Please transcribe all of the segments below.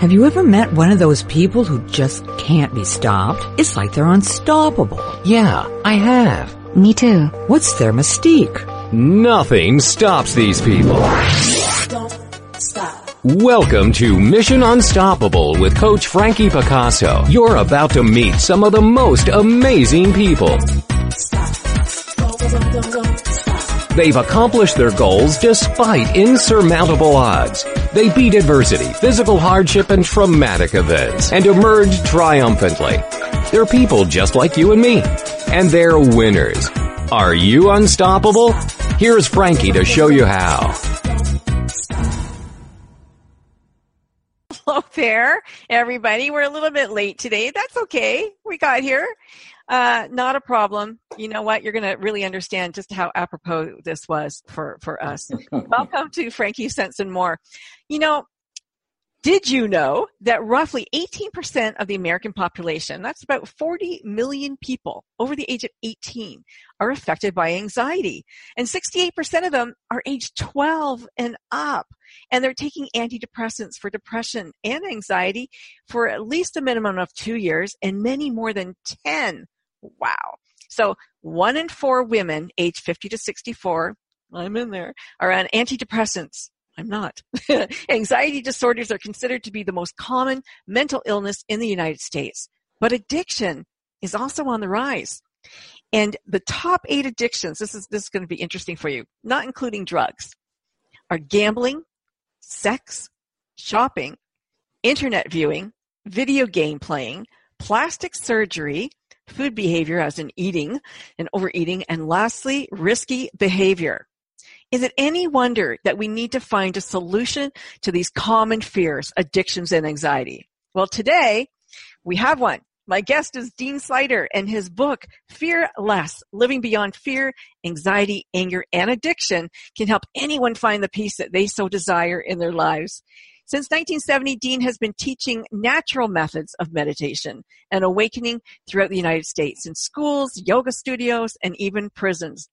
Have you ever met one of those people who just can't be stopped? It's like they're unstoppable. Yeah, I have. Me too. What's their mystique? Nothing stops these people. Don't stop. Welcome to Mission Unstoppable with Coach Frankie Picasso. You're about to meet some of the most amazing people. They've accomplished their goals despite insurmountable odds. They beat adversity, physical hardship, and traumatic events and emerge triumphantly. They're people just like you and me. And they're winners. Are you unstoppable? Here's Frankie to show you how. Hello there, everybody. We're a little bit late today. That's okay. We got here. Uh, not a problem. You know what? You're going to really understand just how apropos this was for, for us. Welcome to Frankie Sense and More. You know, did you know that roughly 18% of the American population, that's about 40 million people over the age of 18, are affected by anxiety? And 68% of them are age 12 and up. And they're taking antidepressants for depression and anxiety for at least a minimum of two years and many more than 10. Wow. So one in four women age 50 to 64, I'm in there, are on antidepressants I'm not. Anxiety disorders are considered to be the most common mental illness in the United States. But addiction is also on the rise. And the top eight addictions, this is, this is going to be interesting for you, not including drugs, are gambling, sex, shopping, internet viewing, video game playing, plastic surgery, food behavior as in eating and overeating, and lastly, risky behavior. Is it any wonder that we need to find a solution to these common fears, addictions, and anxiety? Well, today we have one. My guest is Dean Sluyter, and his book, Fear Less Living Beyond Fear, Anxiety, Anger, and Addiction, can help anyone find the peace that they so desire in their lives. Since 1970, Dean has been teaching natural methods of meditation and awakening throughout the United States in schools, yoga studios, and even prisons.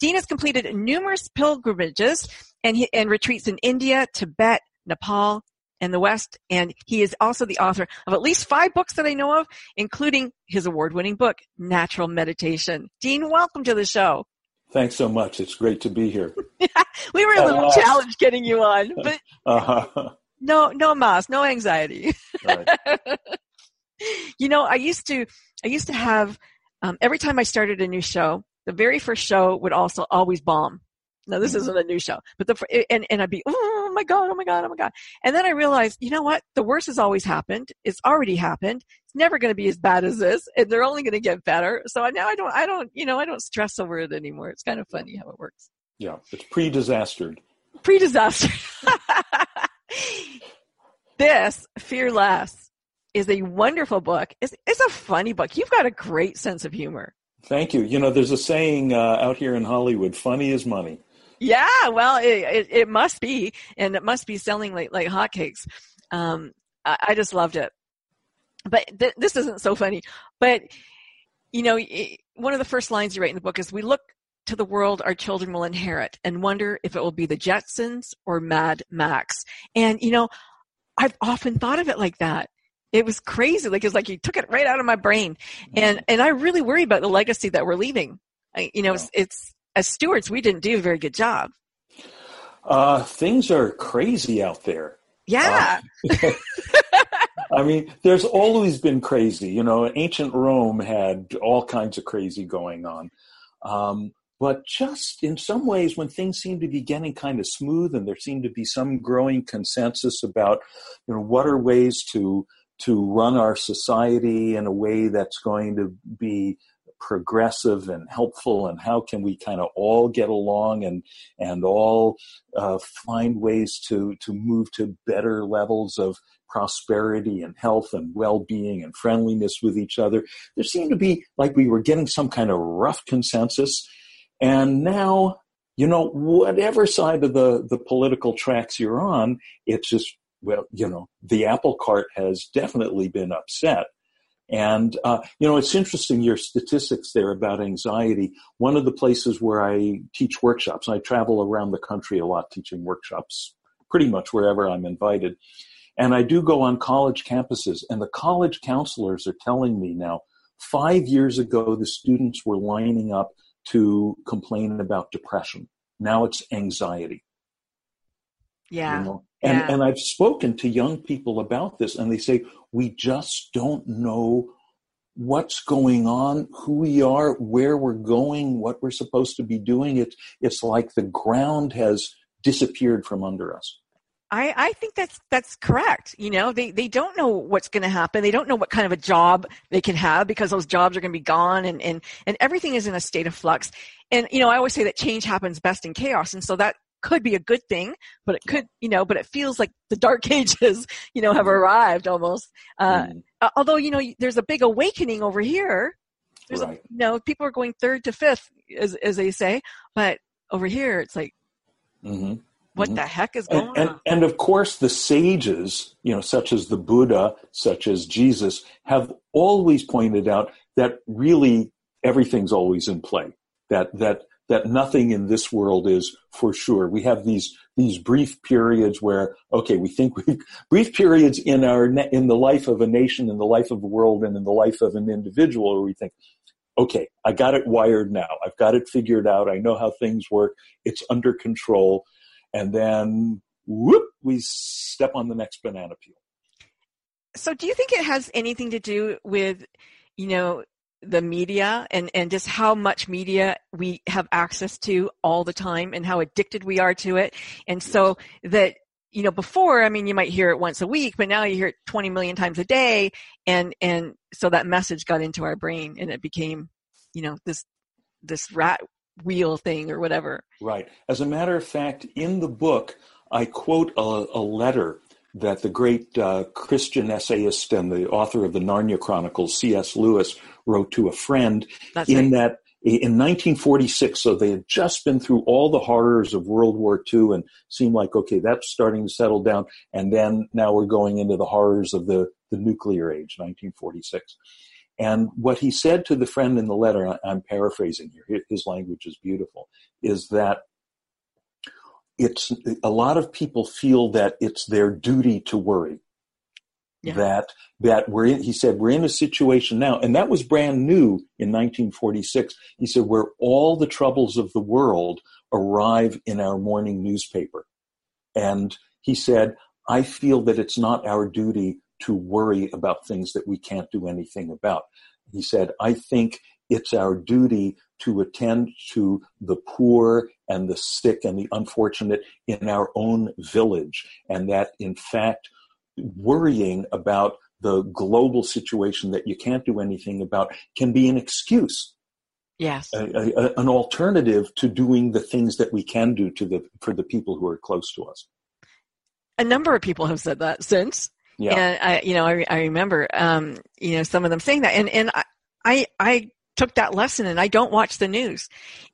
Dean has completed numerous pilgrimages and, he, and retreats in India, Tibet, Nepal, and the West. And he is also the author of at least five books that I know of, including his award-winning book, Natural Meditation. Dean, welcome to the show. Thanks so much. It's great to be here. we were a little Uh, challenged getting you on, but Uh-huh. no, no mas, no anxiety. Right. you know, I used to, I used to have, um, every time I started a new show, the very first show would also always bomb. Now this Mhm. isn't a new show, but the, and, and I'd be, oh my God, oh my God, oh my God. And then I realized, you know what? The worst has always happened. It's already happened. It's never going to be as bad as this and they're only going to get better. So now I don't, I don't, you know, I don't stress over it anymore. It's kind of funny how it works. Yeah, it's pre-disastered. Pre-disaster. this, Fear Less, is a wonderful book. It's, it's a funny book. You've got a great sense of humor. Thank you. You know, there's a saying uh, out here in Hollywood: "Funny is money." Yeah, well, it, it, it must be, and it must be selling like, like hotcakes. Um, I, I just loved it. But th- this isn't so funny. But, you know, it, one of the first lines you write in the book is, we look to the world our children will inherit and wonder if it will be the Jetsons or Mad Max. And, you know, I've often thought of it like that. It was crazy. Like, it's like you took it right out of my brain. And, and I really worry about the legacy that we're leaving. I, you know, it's, it's, as stewards, we didn't do a very good job. Uh, things are crazy out there. Yeah. I mean, there's always been crazy. You know, ancient Rome had all kinds of crazy going on. Um, but just in some ways, when things seem to be getting kind of smooth, and there seemed to be some growing consensus about, you know, what are ways to to run our society in a way that's going to be progressive and helpful and how can we kind of all get along and and all uh, find ways to to move to better levels of prosperity and health and well-being and friendliness with each other? There seemed to be like we were getting some kind of rough consensus and now you know whatever side of the the political tracks you're on it's just well you know the apple cart has definitely been upset and, uh, you know, it's interesting your statistics there about anxiety. One of the places where I teach workshops, I travel around the country a lot teaching workshops, pretty much wherever I'm invited. And I do go on college campuses, and the college counselors are telling me now, five years ago, the students were lining up to complain about depression. Now it's anxiety. Yeah. You know? And, yeah. and I've spoken to young people about this, and they say, we just don't know what's going on, who we are, where we're going, what we're supposed to be doing. It's, it's like the ground has disappeared from under us. I, I think that's that's correct. You know, they, they don't know what's going to happen. They don't know what kind of a job they can have because those jobs are going to be gone, and, and and everything is in a state of flux. And you know, I always say that change happens best in chaos, and so that could be a good thing, but it could, you know, but it feels like the dark ages, you know, have arrived almost. Uh, Mm. Although, you know, there's a big awakening over here. There's, a, Right. you know, people are going third to fifth, as, as they say, but over here, it's like, Mhm. what Mhm. the heck is going and, and, on? and of course the sages you know such as the buddha such as jesus have always pointed out that really everything's always in play that that that nothing in this world is for sure. We have these these brief periods where okay we think we brief periods in our in the life of a nation in the life of the world and in the life of an individual where we think okay i got it wired now. I've got it figured out. I know how things work. It's under control. And then whoop, we step on the next banana peel. So do you think it has anything to do with, you know, the media and, and just how much media we have access to all the time and how addicted we are to it? And so that, you know, before, I mean, you might hear it once a week, but now you hear it 20 million times a day. And, and so that message got into our brain and it became, you know, this, this rat wheel thing or whatever. Right. As a matter of fact, in the book, I quote a, a letter that the great uh, Christian essayist and the author of the Narnia Chronicles, C.S. Lewis, wrote to a friend That's in right. that in 1946, so they had just been through all the horrors of World War II and seemed like, okay, that's starting to settle down. And then now we're going into the horrors of the, the nuclear age, 1946. And what he said to the friend in the letter, I'm paraphrasing here, his language is beautiful, is that it's a lot of people feel that it's their duty to worry. Yeah. That that we're in, he said we're in a situation now, and that was brand new in 1946. He said where all the troubles of the world arrive in our morning newspaper, and he said I feel that it's not our duty to worry about things that we can't do anything about. He said I think it's our duty to attend to the poor and the sick and the unfortunate in our own village, and that in fact, worrying about the global situation that you can't do anything about can be an excuse, Yes. a, a, an alternative to doing the things that we can do to the for the people who are close to us. A number of people have said that since. Yeah, And I, you know, I, I remember, um, you know, some of them saying that, and and I, I, I took that lesson, and I don't watch the news.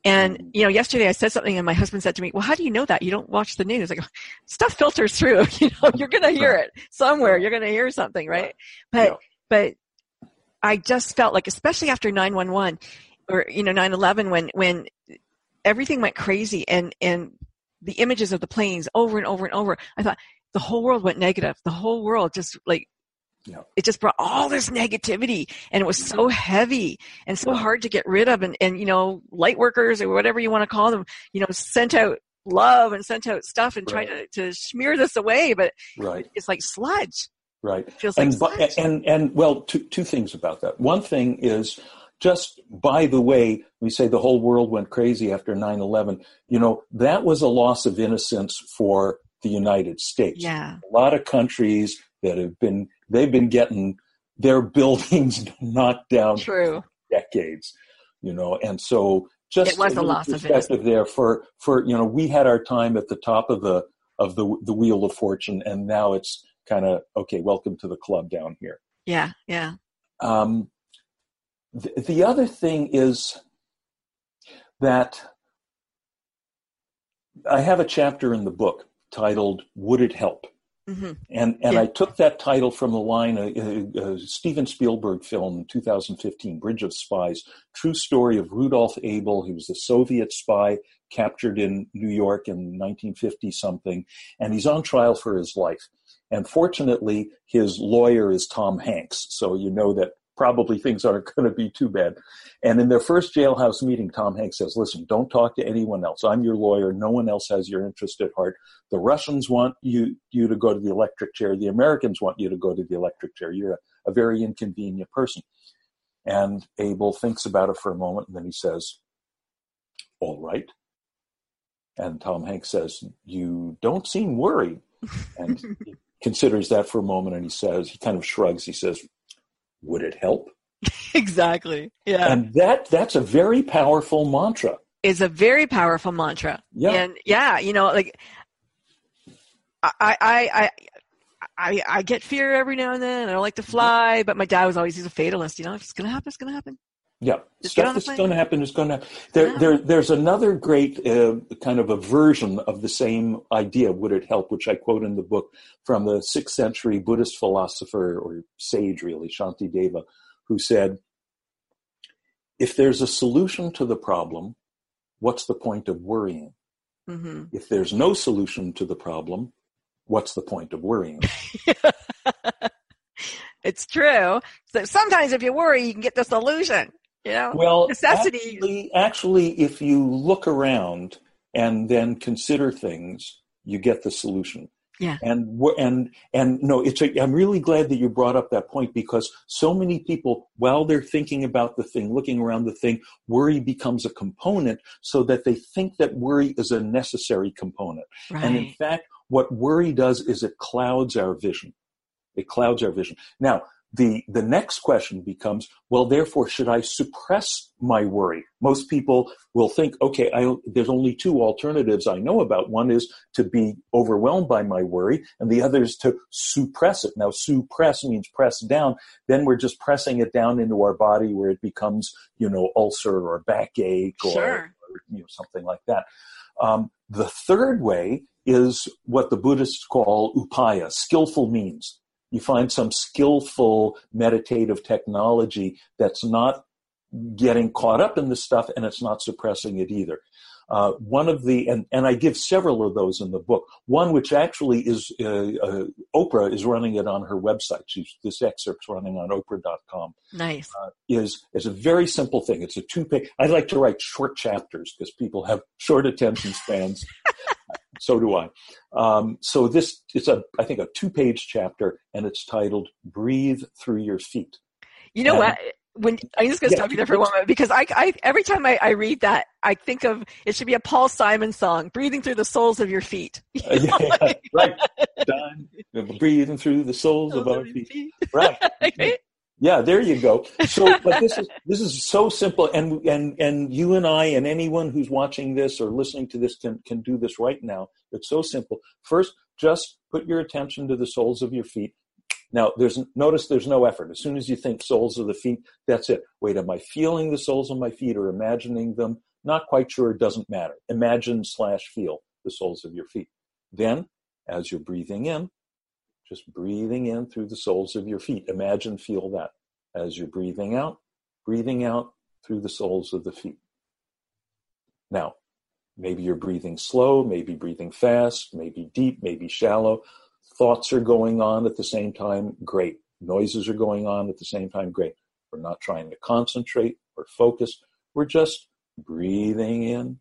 And Mhm. you know, yesterday I said something, and my husband said to me, "Well, how do you know that you don't watch the news?" I go, "Stuff filters through. You know, you're going to hear it somewhere. You're going to hear something, right?" But but I just felt like, especially after nine one one, or you know, nine eleven, when when everything went crazy, and and the images of the planes over and over and over, I thought the whole world went negative. The whole world just like Yeah. it just brought all this negativity and it was so heavy and so hard to get rid of and, and you know light workers or whatever you want to call them you know sent out love and sent out stuff and tried to, to smear this away but right, it's like sludge right. it feels like and, bu- sludge and and well, two two things about that. One thing is just by the way, we say the whole world went crazy after 9/11. You know, that was a loss of innocence for the United States. yeah A lot of countries that have been they've been getting their buildings knocked down true decades. You know, and so just It was a loss of perspective there for for you know we had our time at the top of the of the the wheel of fortune, and now it's kind of okay. Welcome to the club down here. yeah yeah Um, the, the other thing is that I have a chapter in the book titled "Would It Help," hmm and and Yeah. I took that title from the line a, a, a Steven Spielberg film in 2015, Bridge of Spies, true story of Rudolf Abel. He was a Soviet spy captured in New York in 1950 something, and he's on trial for his life. And fortunately, his lawyer is Tom Hanks, so you know that probably things aren't going to be too bad. And in their first jailhouse meeting, Tom Hanks says, listen, don't talk to anyone else. I'm your lawyer. No one else has your interest at heart. The Russians want you, you to go to the electric chair. The Americans want you to go to the electric chair. You're a, a very inconvenient person. And Abel thinks about it for a moment and then he says, all right. And Tom Hanks says, you don't seem worried. And he considers that for a moment and he says, he kind of shrugs. He says, would it help? exactly. Yeah. And that that's a very powerful mantra. Is a very powerful mantra. Yeah. And yeah, you know, like I I I I, I get fear every now and then. I don't like to fly, but my dad was always he's a fatalist. You know, if it's gonna happen, it's gonna happen. Yeah, Just stuff that's going to happen is going to. There, Yeah. there, there's another great uh, kind of a version of the same idea. Would it help? Which I quote in the book from the sixth century Buddhist philosopher or sage, really, Shantideva, who said, "If there's a solution to the problem, what's the point of worrying? hmm If there's no solution to the problem, what's the point of worrying?" it's true. So sometimes if you worry, you can get the solution. Know, Well, necessity. Actually, actually, if you look around and then consider things, you get the solution. Yeah. And and and no, it's. A, I'm really glad that you brought up that point because so many people, while they're thinking about the thing, looking around the thing, worry becomes a component, so that they think that worry is a necessary component. right. And in fact, what worry does is it clouds our vision. It clouds our vision. Now, the, the next question becomes, well, therefore, should I suppress my worry? Most people will think, okay, I, there's only two alternatives I know about. One is to be overwhelmed by my worry, and the other is to suppress it. Now, suppress means press down. Then we're just pressing it down into our body where it becomes, you know, ulcer or backache or, Sure. or you know, something like that. Um, the third way is what the Buddhists call upaya, skillful means. You find some skillful meditative technology that's not getting caught up in this stuff and it's not suppressing it either. Uh, one of the, and, and I give several of those in the book. One which actually is, uh, uh, Oprah is running it on her website. She's, this excerpt's running on oprah.com nice. is is a very simple thing. It's a two page. I like to write short chapters because people have short attention spans. so do I. Um, so this it's a I think a two page chapter, and it's titled "Breathe Through Your Feet." You know Um, what? When I'm just going to yeah, stop you there for a moment because I, I every time I, I read that, I think of it should be a Paul Simon song, "Breathing through the soles of your feet." Uh, yeah, right. Done. Breathing through the soles of our feet. Right. Yeah, there you go. So, but this is this is so simple, and and and you and I and anyone who's watching this or listening to this can can do this right now. It's so simple. First, just put your attention to the soles of your feet. Now, there's notice there's no effort. As soon as you think soles of the feet, that's it. Wait, am I feeling the soles of my feet or imagining them? Not quite sure. It doesn't matter. Imagine slash feel the soles of your feet. Then, as you're breathing in, just breathing in through the soles of your feet. Imagine, feel that. As you're breathing out, breathing out through the soles of the feet. Now, maybe you're breathing slow, maybe breathing fast, maybe deep, maybe shallow. Thoughts are going on at the same time, great. Noises are going on at the same time, great. We're not trying to concentrate or focus. We're just breathing in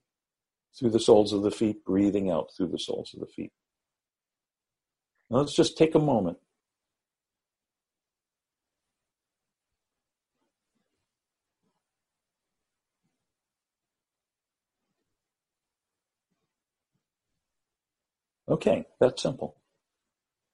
through the soles of the feet, breathing out through the soles of the feet. Now let's just take a moment. Okay, that's simple.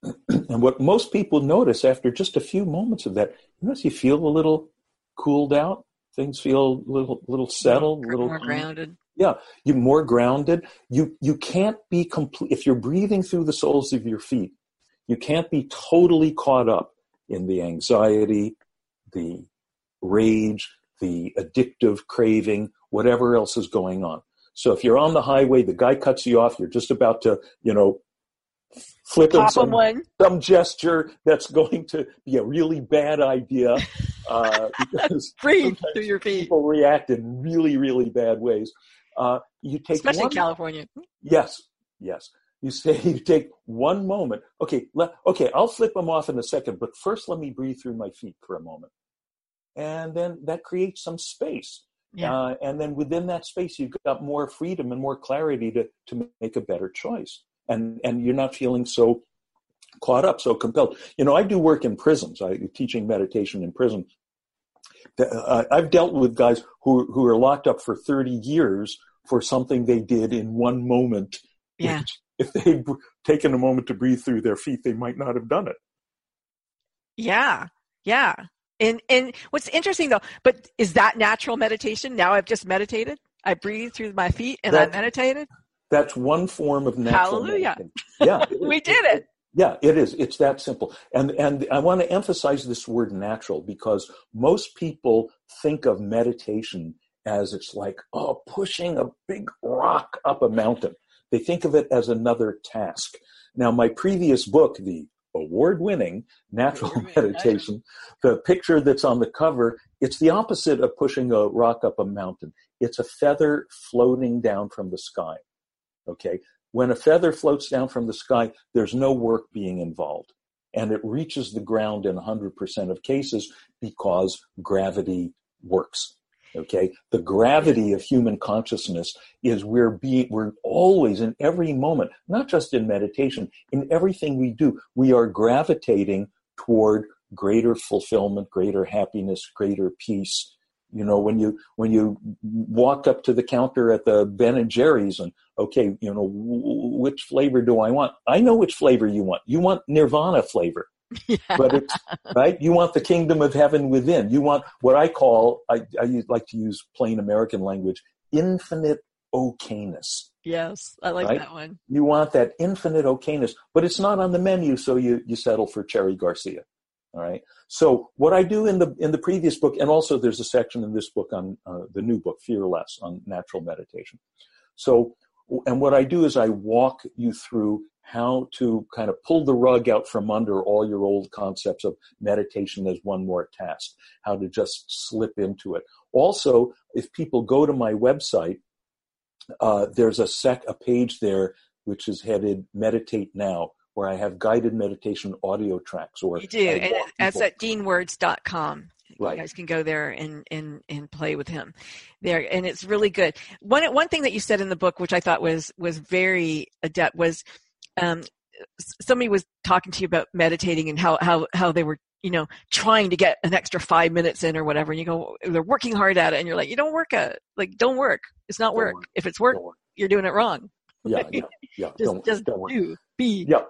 and what most people notice after just a few moments of that, you notice you feel a little cooled out. Things feel a little, little settled, a little more grounded. yeah, you're more grounded. You you can't be complete if you're breathing through the soles of your feet. You can't be totally caught up in the anxiety, the rage, the addictive craving, whatever else is going on. So if you're on the highway, the guy cuts you off, you're just about to, you know, flip him some one. some gesture that's going to be a really bad idea uh, because Breathe through your feet, people react in really, really bad ways. Uh, you take especially one, in California. yes, yes. You say you take one moment. Okay, le, okay, I'll flip them off in a second, but first let me breathe through my feet for a moment, and then that creates some space. Yeah. Uh, and then within that space, you've got more freedom and more clarity to to make a better choice, and and you're not feeling so caught up, so compelled. You know, I do work in prisons. I teaching meditation in prison. Uh, I've dealt with guys who who are locked up for 30 years for something they did in one moment. Yeah. which if they'd taken a moment to breathe through their feet, they might not have done it. Yeah. Yeah. And and what's interesting though, but is that natural meditation? Now I've just meditated. I breathe through my feet and I meditated. That's one form of natural Hallelujah. medicine. Yeah, We did it. Yeah, it is. It's that simple. And and I want to emphasize this word natural because most people think of meditation as it's like, oh, pushing a big rock up a mountain. They think of it as another task. Now, my previous book, the award winning Natural Meditation, the picture that's on the cover, it's the opposite of pushing a rock up a mountain. It's a feather floating down from the sky. Okay. When a feather floats down from the sky, there's no work being involved. And it reaches the ground in 100% of cases because gravity works. Okay. The gravity of human consciousness is we're we're always in every moment, not just in meditation, in everything we do, we are gravitating toward greater fulfillment, greater happiness, greater peace. You know, when you when you walk up to the counter at the Ben and Jerry's and okay, you know, which flavor do I want? I know which flavor you want. You want Nirvana flavor, Yeah. but it's right. You want the kingdom of heaven within. You want what I call I, I like to use plain American language: infinite okayness. Yes. I like Right? that one. You want that infinite okayness, but it's not on the menu, so you you settle for Cherry Garcia. All right. So what I do in the in the previous book, and also there's a section in this book on uh, the new book, Fear Less, on natural meditation. So, and what I do is I walk you through how to kind of pull the rug out from under all your old concepts of meditation as one more task, how to just slip into it. Also, if people go to my website, uh, there's a sec a page there which is headed "Meditate Now," where I have guided meditation audio tracks. Or You do. And that's at deanwords.com. Right. You guys can go there and, and, and play with him there. And it's really good. One, one thing that you said in the book, which I thought was, was very adept was, um, somebody was talking to you about meditating and how, how, how they were, you know, trying to get an extra five minutes in or whatever. And you go, they're working hard at it. And you're like, you don't work at. Like, don't work. It's not work. work. If it's work, Don't you're doing it wrong. Yeah, yeah, yeah. Just, don't, just don't do, be. Yeah.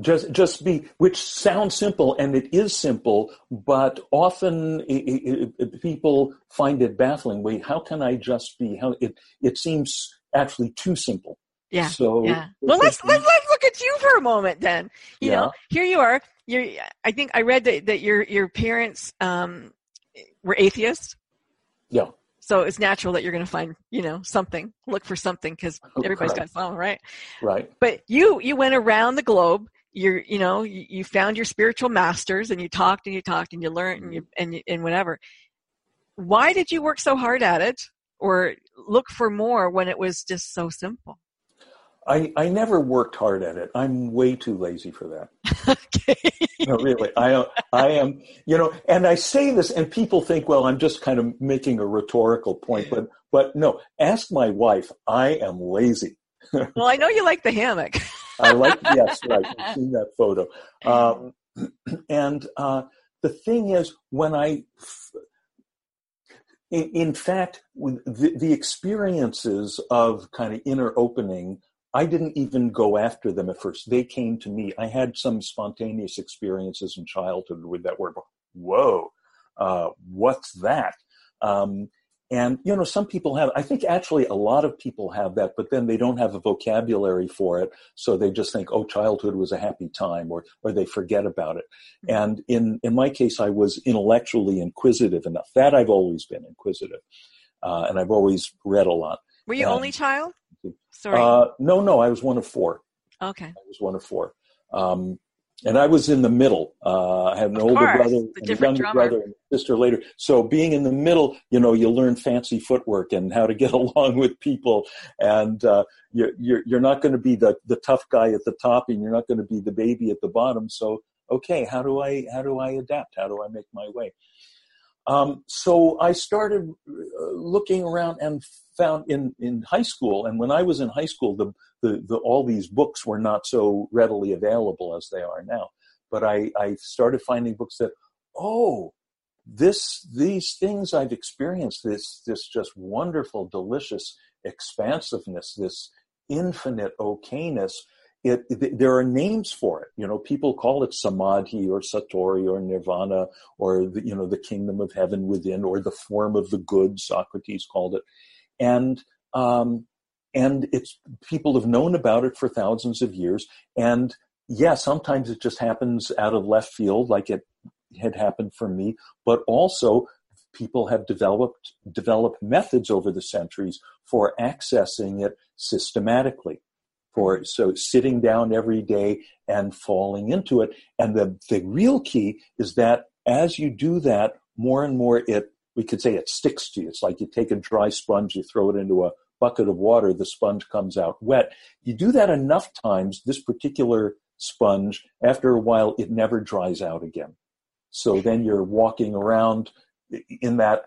Just, just be, which sounds simple, and it is simple, but often i i i people find it baffling. Wait, how can I just be? How it it seems actually too simple. Yeah. So Yeah. Well, let's, let's let's look at you for a moment then. You Yeah. know, here you are. You're. I think I read that that your your parents um were atheists, yeah, so it's natural that you're going to find you know something. Look for something because Oh, everybody's correct. got some, right? right. But you you went around the globe. You're you know you, you found your spiritual masters and you talked and you talked and you learned and you mm-hmm. and and whatever. Why did you work so hard at it, or look for more when it was just so simple? I I never worked hard at it. I'm way too lazy for that. okay. no, really. I I am, you know, and I say this, and people think, well, I'm just kind of making a rhetorical point, but but no. Ask my wife. I am lazy. Well, I know you like the hammock. I like yes, right. You've seen that photo. Um, and uh, the thing is, when I, in, in fact, with the, the experiences of kind of inner opening, I didn't even go after them at first. They came to me. I had some spontaneous experiences in childhood with that word. Whoa, uh, what's that? Um, and you know, some people have. I think actually a lot of people have that, but then they don't have a vocabulary for it, so they just think, "Oh, childhood was a happy time," or or they forget about it. And in in my case, I was intellectually inquisitive enough. That I've always been inquisitive, uh, and I've always read a lot. Were you Yeah. only child? Sorry. Uh, no, no, I was one of four. okay. I was one of four. Um, and I was in the middle. Uh, I had an Of older course, brother, and a younger drummer. brother, and a sister later. So being in the middle, you know, you learn fancy footwork and how to get along with people, and uh, you're, you're you're not going to be the the tough guy at the top, and you're not going to be the baby at the bottom. So okay, how do I how do I adapt? How do I make my way? Um, so I started uh, looking around and found in, in high school, and when I was in high school, the, the, the, all these books were not so readily available as they are now. But I, I started finding books that, oh, this these things I've experienced, this this just wonderful, delicious expansiveness, this infinite okayness. It, it, there are names for it. You know, people call it samadhi or satori or nirvana or the, you know the kingdom of heaven within or the form of the good. Socrates called it, and um, and it's people have known about it for thousands of years. And yeah, sometimes it just happens out of left field, like it had happened for me. But also, people have developed developed methods over the centuries for accessing it systematically for so sitting down every day and falling into it. And the the real key is that as you do that more and more it we could say it sticks to you. It's like you take a dry sponge you throw it into a bucket of water the sponge comes out wet. You do that enough times this particular sponge after a while it never dries out again. So then you're walking around in that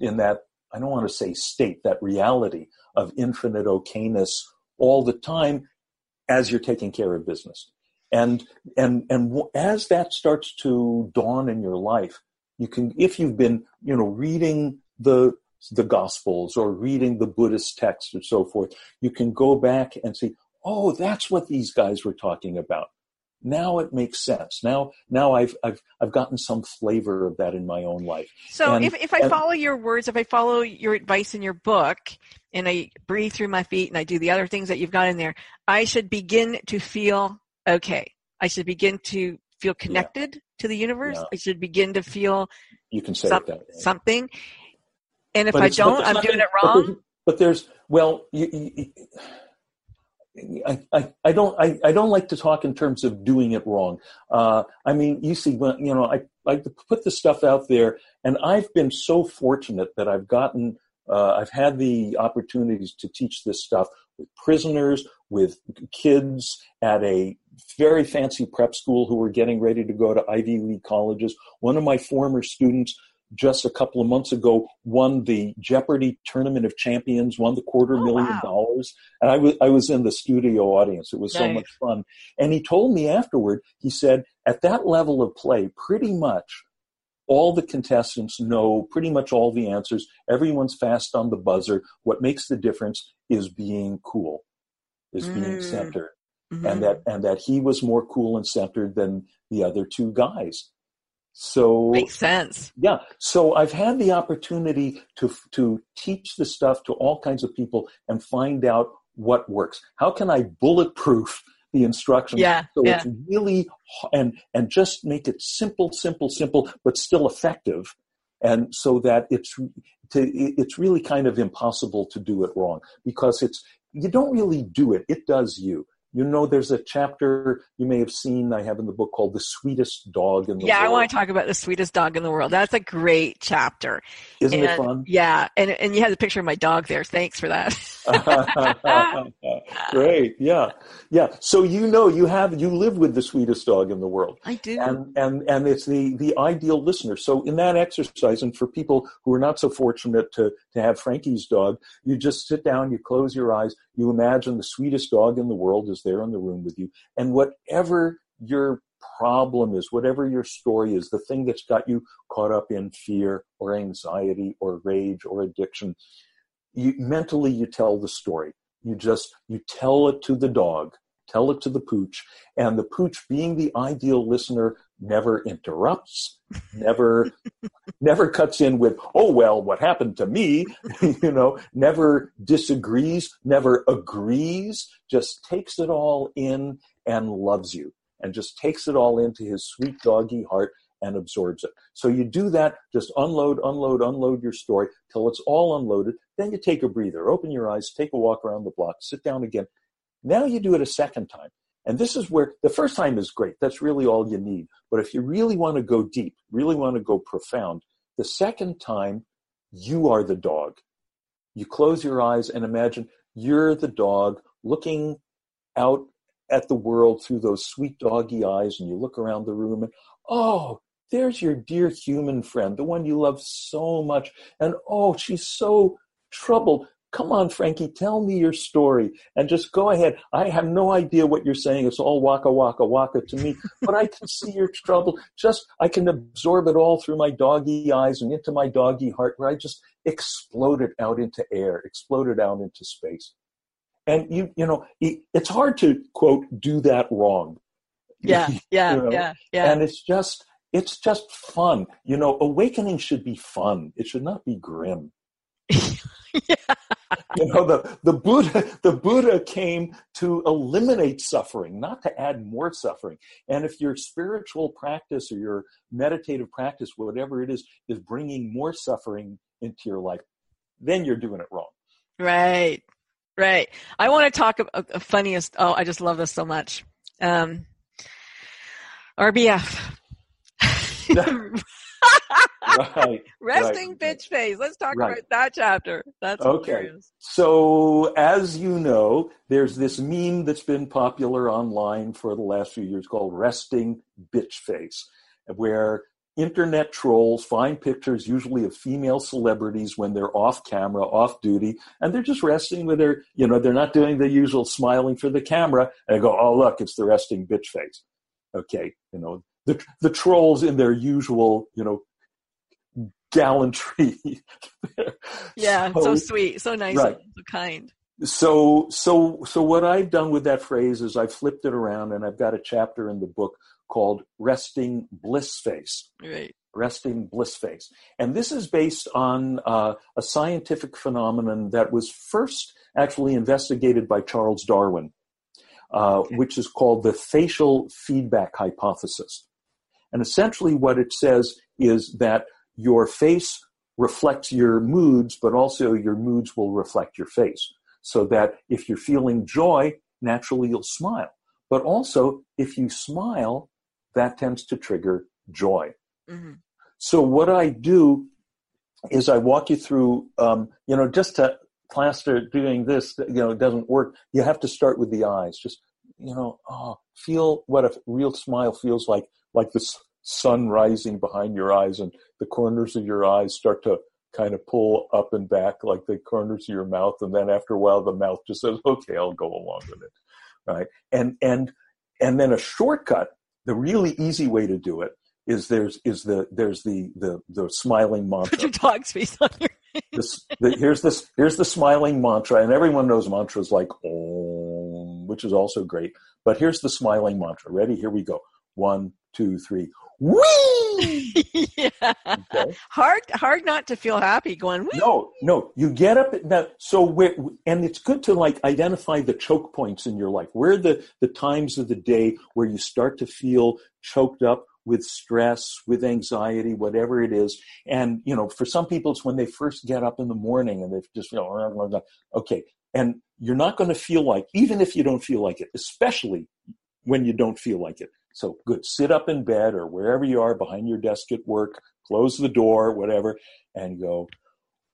in that i don't want to say state that reality of infinite okayness all the time as you're taking care of business. And and and as that starts to dawn in your life, you can if you've been, you know, reading the the gospels or reading the Buddhist texts and so forth, you can go back and see, oh, that's what these guys were talking about. Now it makes sense. Now now I've I've I've gotten some flavor of that in my own life. So And- if, if I and- follow your words, if I follow your advice in your book, and I breathe through my feet and I do the other things that you've got in there, I should begin to feel okay. I should begin to feel connected to the universe. Yeah. I should begin to feel You can say some- that something. And if But I don't, I'm doing it but wrong. there's- But there's well, you, you- I, I, I don't I, I don't like to talk in terms of doing it wrong. Uh, I mean, you see, when you know, I I put the stuff out there, and I've been so fortunate that I've gotten uh, I've had the opportunities to teach this stuff with prisoners, with kids at a very fancy prep school who were getting ready to go to Ivy League colleges. One of my former students just a couple of months ago won the Jeopardy Tournament of Champions, won the quarter Oh, million wow. dollars, and I was I was in the studio audience. It was so much fun. And he told me afterward, he said, at that level of play, pretty much all the contestants know pretty much all the answers. Everyone's fast on the buzzer. What makes the difference is being cool, is being Mm. centered Mhm. and that and that he was more cool and centered than the other two guys. So Makes sense. yeah, so I've had the opportunity to to teach the stuff to all kinds of people and find out what works. How can I bulletproof the instructions Yeah, so yeah. it's really and and just make it simple, simple, simple, but still effective, and so that it's to, it's really kind of impossible to do it wrong because it's you don't really do it; it does you. You know, there's a chapter you may have seen I have in the book called "The Sweetest Dog in the World. Yeah, I want to talk about the sweetest dog in the world. That's a great chapter. Isn't it fun? Yeah, and and you had a picture of my dog there. Thanks for that. Great, yeah, yeah. So you know you have you live with the sweetest dog in the world, I do. and and and it's the the ideal listener. So in that exercise, and for people who are not so fortunate to to have Frankie's dog, you just sit down, you close your eyes, you imagine the sweetest dog in the world is there in the room with you, and whatever your problem is, whatever your story is, the thing that's got you caught up in fear or anxiety or rage or addiction, you mentally you tell the story. You just you tell it to the dog, tell it to the pooch, and the pooch, being the ideal listener, never interrupts, never never cuts in with, "Oh well, what happened to me?" you know, never disagrees, never agrees, just takes it all in and loves you, and just takes it all into his sweet doggy heart and absorbs it. So you do that, just unload, unload, unload your story till it's all unloaded. Then you take a breather, open your eyes, take a walk around the block, sit down again. Now you do it a second time. And this is where the first time is great. That's really all you need. But if you really want to go deep, really want to go profound, the second time, you are the dog. You close your eyes and imagine you're the dog looking out at the world through those sweet doggy eyes, and you look around the room and, oh, there's your dear human friend, the one you love so much. And oh, she's so troubled. Come on, Frankie, tell me your story and just go ahead. I have no idea what you're saying. It's all waka waka waka to me, but I can see your trouble. Just, I can absorb it all through my doggy eyes and into my doggy heart where I just exploded out into air, exploded out into space. And you, you know, it's hard to quote, do that wrong. Yeah, yeah, you know? yeah, yeah. And it's just, it's just fun. You know, awakening should be fun. It should not be grim. You know, the, the Buddha, the Buddha came to eliminate suffering, not to add more suffering. And if your spiritual practice or your meditative practice, whatever it is, is bringing more suffering into your life, then you're doing it wrong. Right. Right. I want to talk about the funniest. Oh, I just love this so much. Um, RBF. right, Resting right. bitch face. Let's talk right. about that chapter. That's okay. Hilarious. So, as you know, there's this meme that's been popular online for the last few years called resting bitch face, where internet trolls find pictures usually of female celebrities when they're off camera off duty and they're just resting with their you know they're not doing the usual smiling for the camera and they go oh look it's the resting bitch face okay you know the the trolls in their usual you know gallantry yeah so, so, sweet so nice right. so kind so so so what i've done with that phrase is i've flipped it around and i've got a chapter in the book called Resting Bliss Face. Right. Resting Bliss Face. And this is based on uh, a scientific phenomenon that was first actually investigated by Charles Darwin, uh, okay. which is called the facial feedback hypothesis. And essentially, what it says is that your face reflects your moods, but also your moods will reflect your face. So that if you're feeling joy, naturally you'll smile. But also, if you smile, that tends to trigger joy. Mm-hmm. So what I do is I walk you through, um, you know, just to plaster doing this, you know, it doesn't work. You have to start with the eyes. Just, you know, oh, feel what a real smile feels like, like the sun rising behind your eyes and the corners of your eyes start to kind of pull up and back like the corners of your mouth. And then after a while, the mouth just says, okay, I'll go along with it. Right. And, and, and then a shortcut the really easy way to do it is there's is the there's the the the smiling mantra. Put your dog's face on your this, the, here's this here's the smiling mantra, and everyone knows mantras like Om, which is also great. But here's the smiling mantra. Ready? Here we go. One, two, three. Whee! yeah. Okay. Hard, hard not to feel happy going. Whee! No, no. You get up now. So where, and it's good to like identify the choke points in your life. Where the the times of the day where you start to feel choked up with stress, with anxiety, whatever it is. And you know, for some people, it's when they first get up in the morning and they just feel oh, okay. And you're not going to feel like, even if you don't feel like it, especially when you don't feel like it so good. Sit up in bed or wherever you are behind your desk at work, close the door, whatever, and go.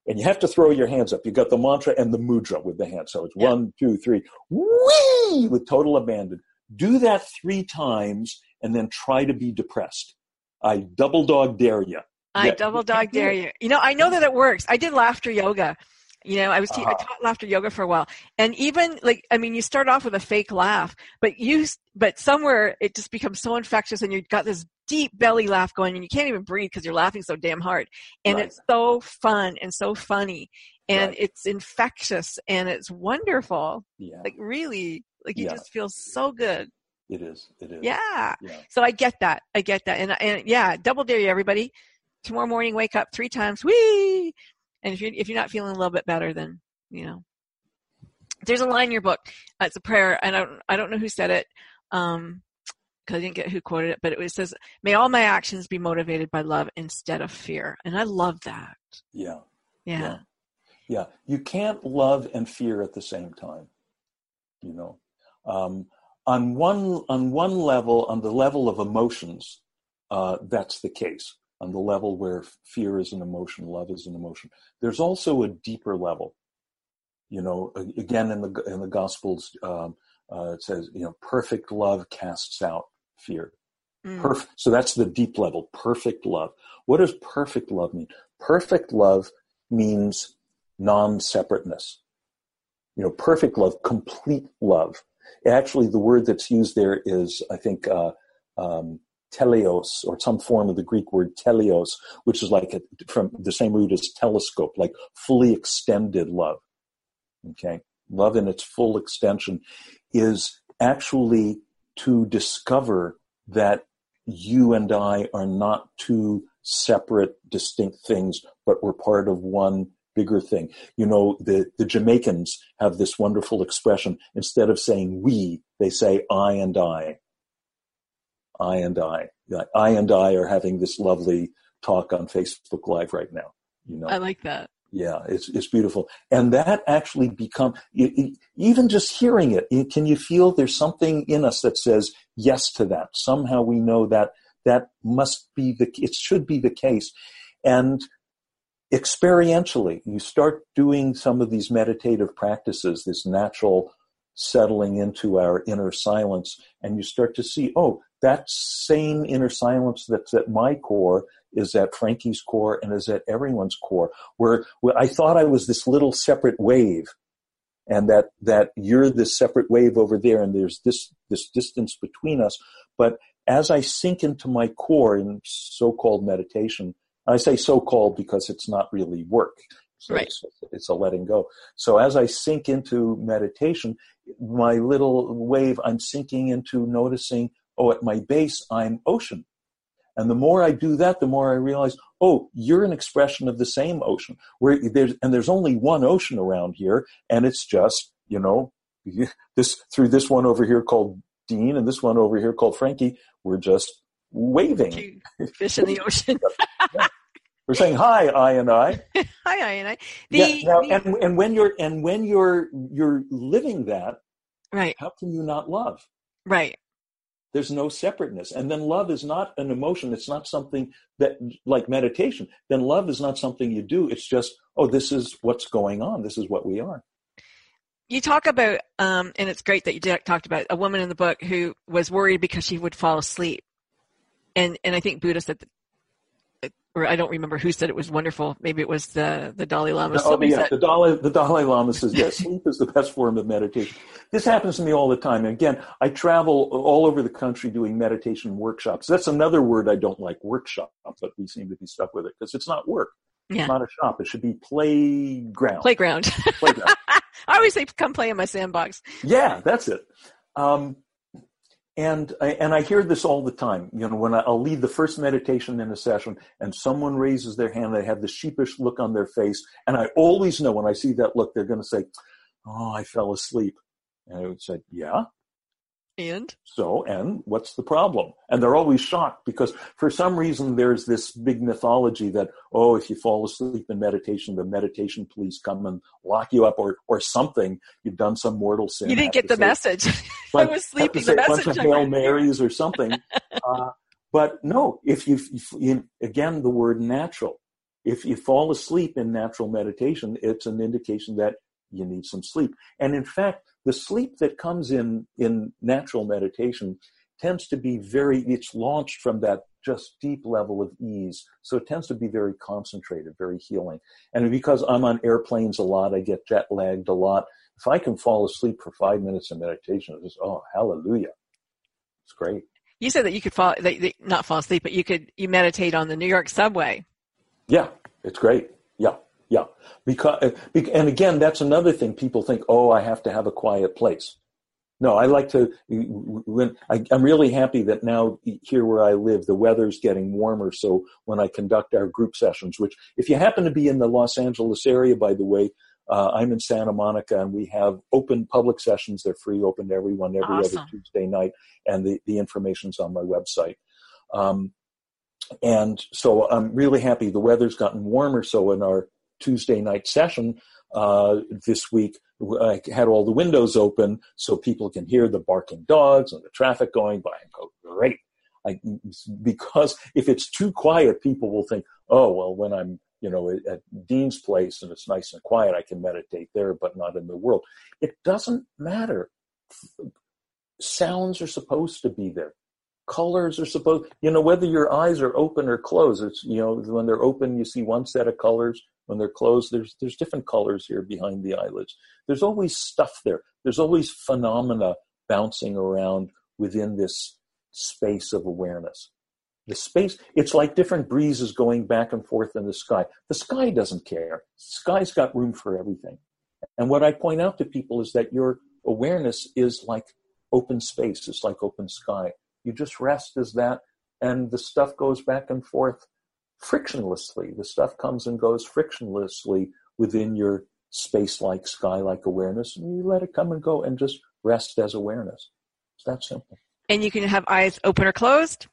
And you have to throw your hands up. You got the mantra and the mudra with the hands. So it's yeah. one, two, three, whee, with total abandon. Do that three times and then try to be depressed. I double dog dare you. I yeah. double dog dare you. You know, I know that it works. I did laughter yoga you know, I was te- uh, I uh-huh. taught laughter yoga for a while, and even like I mean, you start off with a fake laugh, but you but somewhere it just becomes so infectious, and you've got this deep belly laugh going, and you can't even breathe because you're laughing so damn hard, and right. it's so fun and so funny, and right. it's infectious and it's wonderful. Yeah. Like really, like you yeah. just feel so good. It is. It is. Yeah. yeah. So I get that. I get that, and and yeah, double dare you, everybody. Tomorrow morning, wake up three times. Wee! And if you're if you're not feeling a little bit better, then you know. There's a line in your book. Uh, it's a prayer. And I don't I don't know who said it. Um, because I didn't get who quoted it, but it says, "May all my actions be motivated by love instead of fear," and I love that. Yeah. Yeah. Yeah. yeah. You can't love and fear at the same time. You know, um, on one on one level, on the level of emotions, uh, that's the case. On the level where fear is an emotion, love is an emotion. There's also a deeper level. You know, again in the in the Gospels, um, uh, it says, you know, perfect love casts out fear. Mm. Perf- so that's the deep level, perfect love. What does perfect love mean? Perfect love means non-separateness. You know, perfect love, complete love. Actually, the word that's used there is, I think, uh, um, teleos, or some form of the Greek word teleos, which is like a, from the same root as telescope, like fully extended love. Okay, love in its full extension is actually to discover that you and I are not two separate, distinct things, but we're part of one bigger thing. You know, the, the Jamaicans have this wonderful expression. Instead of saying we, they say I and I. I and I. I and I are having this lovely talk on Facebook Live right now. You know, I like that. Yeah, it's it's beautiful, and that actually become even just hearing it. Can you feel there's something in us that says yes to that? Somehow we know that that must be the it should be the case, and experientially, you start doing some of these meditative practices, this natural settling into our inner silence, and you start to see, oh, that same inner silence that's at my core is at Frankie's core and is at everyone's core. Where, where I thought I was this little separate wave, and that that you're this separate wave over there, and there's this this distance between us. But as I sink into my core in so-called meditation, I say so-called because it's not really work. So right. it's, it's a letting go. So as I sink into meditation, my little wave, I'm sinking into noticing, oh, at my base, I'm ocean. And the more I do that, the more I realize, oh, you're an expression of the same ocean. Where there's and there's only one ocean around here, and it's just you know this through this one over here called Dean and this one over here called Frankie. We're just waving. Fish in the ocean. We're saying hi, I and I. hi, I and I. The, yeah, now, the, and and when you're and when you're you're living that, right? How can you not love? Right. There's no separateness. And then love is not an emotion. It's not something that, like meditation, then love is not something you do. It's just, oh, this is what's going on. This is what we are. You talk about, um, and it's great that you talked about a woman in the book who was worried because she would fall asleep. And, and I think Buddha said or I don't remember who said it was wonderful. Maybe it was the the Dalai Lama. Oh, yeah, said, the Dalai the Dalai Lama says yes, sleep is the best form of meditation. This happens to me all the time. And again, I travel all over the country doing meditation workshops. That's another word I don't like, workshop, but we seem to be stuck with it because it's not work. Yeah. It's not a shop. It should be playground. Playground. Playground. I always say, "Come play in my sandbox." Yeah, that's it. Um, and I, and I hear this all the time. You know, when I, will lead the first meditation in a session, and someone raises their hand, they have the sheepish look on their face, and I always know when I see that look, they're going to say, "Oh, I fell asleep," and I would say, "Yeah." And so, and what's the problem? And they're always shocked because for some reason there's this big mythology that, oh, if you fall asleep in meditation, the meditation police come and lock you up or, or something. You've done some mortal sin. You didn't get the say, message. I was sleeping. The message. A bunch of Hail Marys or something. uh, but no, if you, if you, again, the word natural. If you fall asleep in natural meditation, it's an indication that you need some sleep. And in fact, the sleep that comes in in natural meditation tends to be very it's launched from that just deep level of ease. So it tends to be very concentrated very healing. And because i'm on airplanes a lot i get jet lagged a lot if i can fall asleep for five minutes in meditation it's just oh hallelujah. It's great. You said that you could fall not fall asleep but you could you meditate on the new york subway. Yeah it's great. Yeah yeah, because uh, and again, that's another thing. People think, oh, I have to have a quiet place. No, I like to. When I, I'm really happy that now here where I live, the weather's getting warmer. So when I conduct our group sessions, which if you happen to be in the Los Angeles area, by the way, uh, I'm in Santa Monica, and we have open public sessions. They're free, open to everyone every awesome. other Tuesday night, and the the information's on my website. Um, and so I'm really happy. The weather's gotten warmer, so in our Tuesday night session uh, this week, I had all the windows open so people can hear the barking dogs and the traffic going by and go, great. I, because if it's too quiet, people will think, oh, well, when I'm, you know, at Dean's place and it's nice and quiet, I can meditate there, but not in the world. It doesn't matter. Sounds are supposed to be there. Colors are supposed, you know, whether your eyes are open or closed, it's, you know, when they're open, you see one set of colors. When they're closed, there's, there's different colors here behind the eyelids. There's always stuff there. There's always phenomena bouncing around within this space of awareness. The space, it's like different breezes going back and forth in the sky. The sky doesn't care. The sky's got room for everything. And what I point out to people is that your awareness is like open space, it's like open sky. You just rest as that, and the stuff goes back and forth frictionlessly. The stuff comes and goes frictionlessly within your space like, sky like awareness, and you let it come and go and just rest as awareness. It's that simple. And you can have eyes open or closed?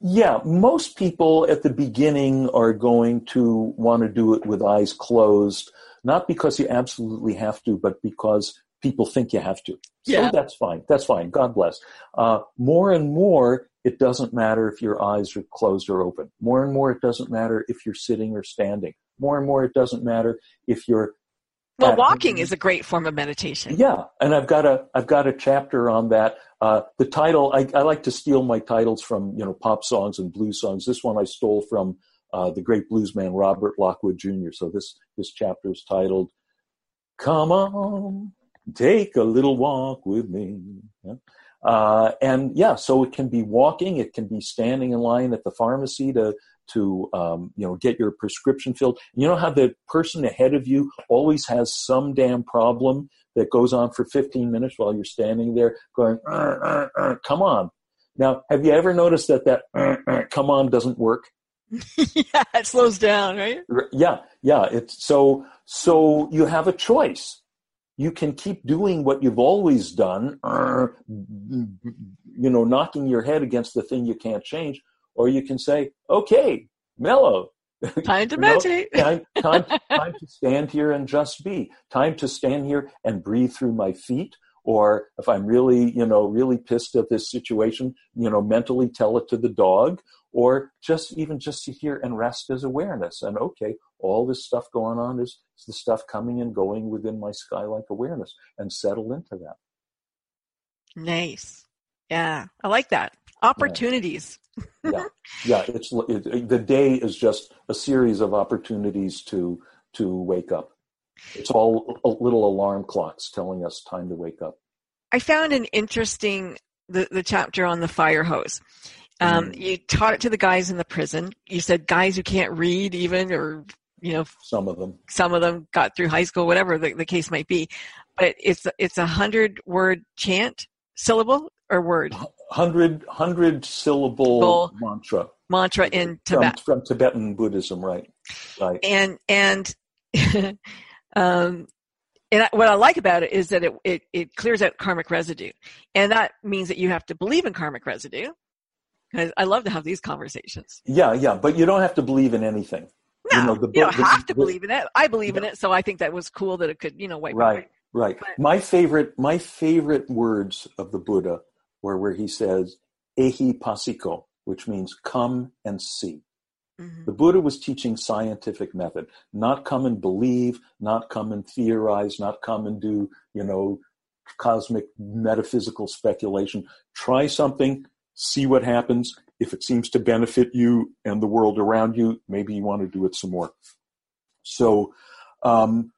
Yeah, most people at the beginning are going to want to do it with eyes closed, not because you absolutely have to, but because people think you have to. Yeah. So that's fine. That's fine. God bless. Uh, more and more, it doesn't matter if your eyes are closed or open. More and more, it doesn't matter if you're sitting or standing. More and more, it doesn't matter if you're Well, at- walking is a great form of meditation. yeah, and I've got a I've got a chapter on that. Uh, the title I, I like to steal my titles from you know pop songs and blues songs. This one I stole from uh, the great bluesman Robert Lockwood Jr. So this this chapter is titled "Come On, Take a Little Walk with Me." Yeah. Uh, and yeah, so it can be walking, it can be standing in line at the pharmacy to to um, you know get your prescription filled. You know how the person ahead of you always has some damn problem that goes on for 15 minutes while you're standing there going, "Uh, uh, uh, "Come on." Now, have you ever noticed that that "Uh, uh, "come on" doesn't work? yeah, it slows down, right? Yeah, yeah. It's so so you have a choice. You can keep doing what you've always done, uh, you know, knocking your head against the thing you can't change, or you can say, "Okay, mellow, Time to meditate. time, time, time to stand here and just be. Time to stand here and breathe through my feet. Or if I'm really, you know, really pissed at this situation, you know, mentally tell it to the dog. Or just even just to hear and rest as awareness. And okay, all this stuff going on is, is the stuff coming and going within my sky-like awareness, and settle into that. Nice. Yeah, I like that. Opportunities. yeah, yeah. It's it, the day is just a series of opportunities to to wake up. It's all a little alarm clocks telling us time to wake up. I found an interesting the, the chapter on the fire hose. Um, Mm. You taught it to the guys in the prison. You said guys who can't read even, or you know, Some of them. some of them got through high school, whatever the, the case might be. But it's it's a hundred word chant, syllable or word Hundred hundred syllable Bull. mantra mantra in from, Tibet. from Tibetan Buddhism, right? Right. and and um and I, what I like about it is that it, it it clears out karmic residue, and that means that you have to believe in karmic residue. Because I love to have these conversations. Yeah, yeah. But you don't have to believe in anything. No, You you, know, the don't book- the- have to the- believe in it. I believe in it, so I think that was cool that it could, you know, wipe Right, right. But- My favorite, my favorite words of the Buddha were where he says "ehi passiko," which means "come and see." Mhm. The Buddha was teaching scientific method, not come and believe, not come and theorize, not come and do, you know, cosmic metaphysical speculation. Try something, see what happens. If it seems to benefit you and the world around you, maybe you want to do it some more. So, um,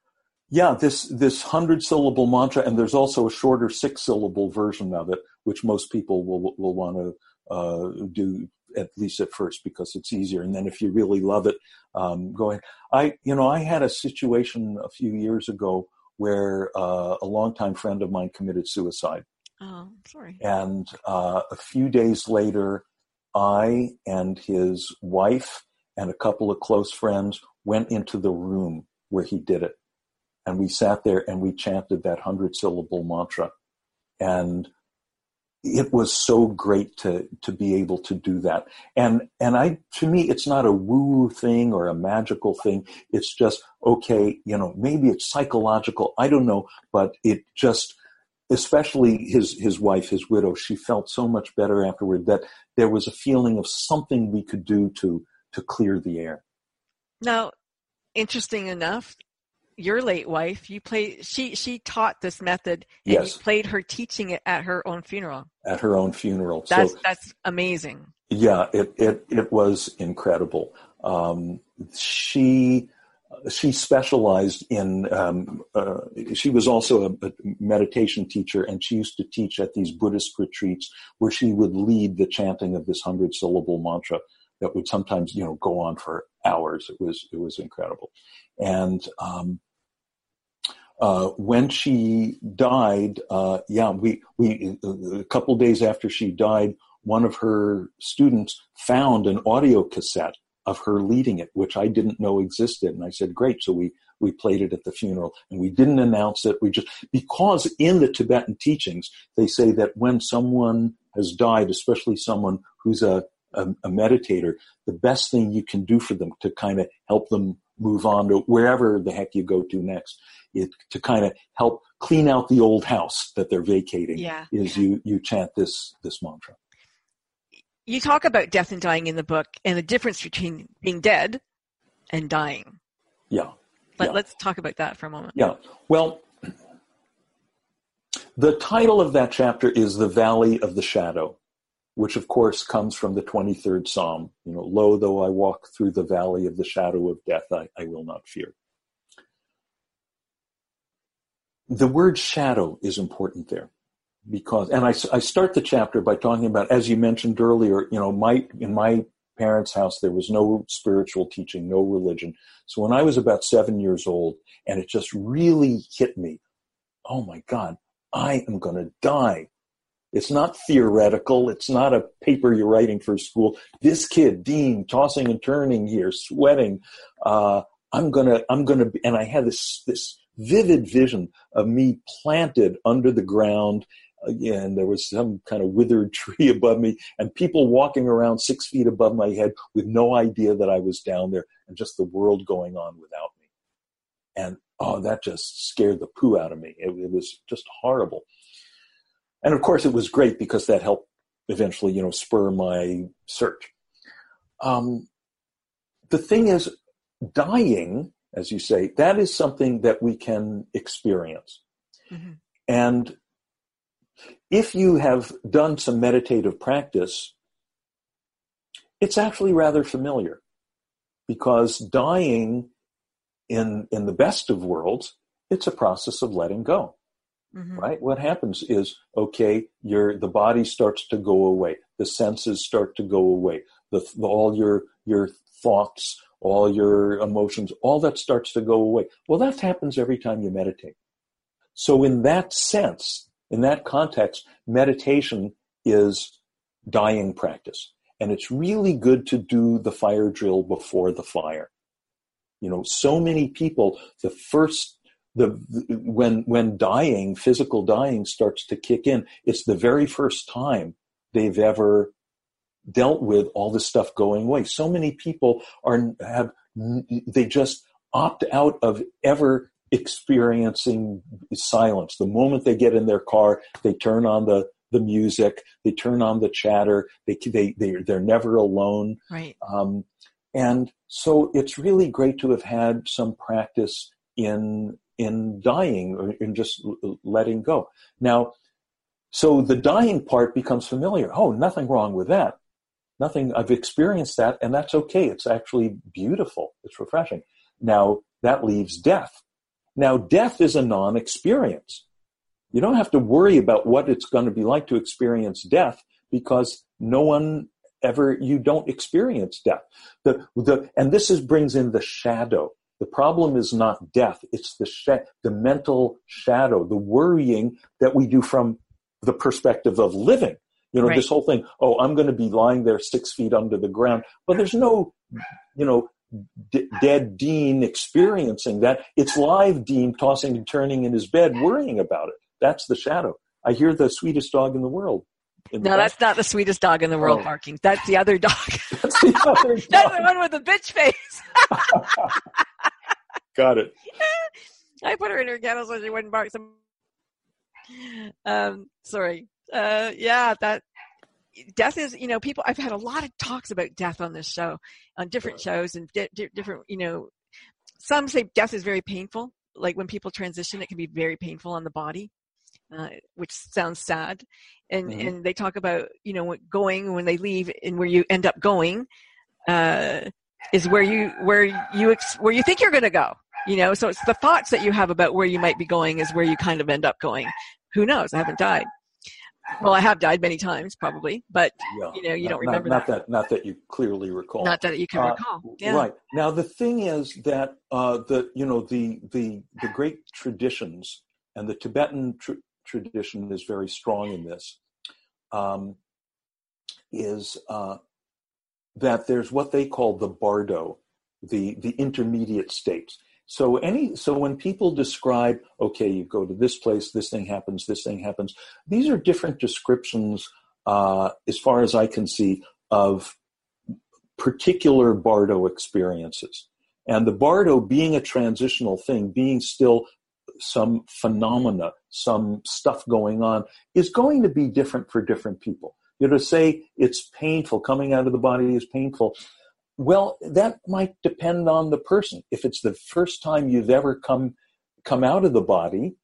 yeah, this this hundred syllable mantra, and there's also a shorter six syllable version of it, which most people will will want to uh, do at least at first because it's easier. And then if you really love it, um, go ahead. I you know I had a situation a few years ago where uh, a longtime friend of mine committed suicide. Oh, sorry. And uh, a few days later, I and his wife and a couple of close friends went into the room where he did it. And we sat there and we chanted that hundred syllable mantra. And it was so great to to be able to do that and and i to me it's not a woo thing or a magical thing it's just okay you know maybe it's psychological i don't know but it just especially his his wife his widow she felt so much better afterward that there was a feeling of something we could do to to clear the air Now, interesting enough, your late wife, you played. She she taught this method, and Yes. you played her teaching it at her own funeral. at her own funeral That's so that's amazing. yeah it it it was incredible um she she specialized in um, uh, she was also a, a meditation teacher and she used to teach at these buddhist retreats where she would lead the chanting of this hundred syllable mantra that would sometimes you know go on for hours. It was it was incredible. And um uh, when she died, uh, yeah, we we a couple days after she died, one of her students found an audio cassette of her leading it, which I didn't know existed, and I said, "Great!" So we we played it at the funeral, and we didn't announce it. We just because in the Tibetan teachings they say that when someone has died, especially someone who's a a, a meditator, the best thing you can do for them to kind of help them move on to wherever the heck you go to next it to kind of help clean out the old house that they're vacating Yeah. is you you chant this this mantra You talk about death and dying in the book, and the difference between being dead and dying. yeah Let, Yeah. Let's talk about that for a moment. yeah well the title of that chapter is the valley of the shadow which of course comes from the 23rd psalm you know lo though i walk through the valley of the shadow of death i, I will not fear the word shadow is important there because and I, I start the chapter by talking about as you mentioned earlier you know my in my parents house there was no spiritual teaching no religion. So when i was about seven years old and it just really hit me oh my god i am going to die. It's not theoretical. It's not a paper you're writing for school. This kid dean tossing and turning here sweating uh, i'm going to i'm going to and i had this this vivid vision of me planted under the ground again there was some kind of withered tree above me and people walking around six feet above my head with no idea that i was down there and just the world going on without me. And oh that just scared the poo out of me. It, it was just horrible. And of course it was great because that helped eventually you know spur my search. Um, the thing is dying as you say that is something that we can experience. Mhm. and if you have done some meditative practice it's actually rather familiar because dying in in the best of worlds it's a process of letting go Mhm. right? What happens is okay your the body starts to go away. The senses start to go away. The, the all your your thoughts all your emotions all that starts to go away. Well that happens every time you meditate. So in that sense in that context meditation is dying practice. And it's really good to do the fire drill before the fire. You know so many people the first the when when dying physical dying starts to kick in it's the very first time they've ever dealt with all this stuff going away. So many people are have they just opt out of ever experiencing silence the moment they get in their car they turn on the the music they turn on the chatter they they, they they're never alone Right. um, and so it's really great to have had some practice in in dying or in just letting go. Now, so the dying part becomes familiar. Oh, nothing wrong with that. Nothing. I've experienced that, and that's okay. It's actually beautiful. It's refreshing. Now that leaves death. Now death is a non-experience. You don't have to worry about what it's going to be like to experience death because no one ever you don't experience death the the and this is brings in the shadow the problem is not death it's the sh- the mental shadow the worrying that we do from the perspective of living you know Right. this whole thing oh i'm going to be lying there 6 feet under the ground but there's no you know d- dead dean experiencing that it's live dean tossing and turning in his bed worrying about it that's the shadow i hear the sweetest dog in the world in the No, that's not the sweetest dog in the world Oh. barking. That's the other dog. That's the other dog. That's the one with the bitch face. Got it. I put her in her kennel so she wouldn't bark. Some. Um, sorry. Uh, yeah, that death is. You know, people. I've had a lot of talks about death on this show, on different shows and di- di- different. You know, some say death is very painful. Like when people transition, it can be very painful on the body, uh, which sounds sad. And Mhm. and they talk about you know going when they leave and where you end up going. Uh, is where you where you ex- where you think you're going to go you know so it's the thoughts that you have about where you might be going is where you kind of end up going who knows i haven't died well i have died many times probably but Yeah. you know you Not- don't remember not, that. not that. Not that you clearly recall. not that you can Uh, recall yeah Right now, the thing is that uh, the you know the the the great traditions and the Tibetan tr- tradition is very strong in this. Um, is uh, that there's what they call the bardo, the the intermediate states. So any so when people describe, okay, you go to this place, this thing happens, this thing happens. These are different descriptions, uh, as far as I can see, of particular bardo experiences. And the bardo being a transitional thing, being still some phenomena, some stuff going on, is going to be different for different people. You know, to say it's painful, coming out of the body is painful. Well, that might depend on the person. If it's the first time you've ever come come out of the body,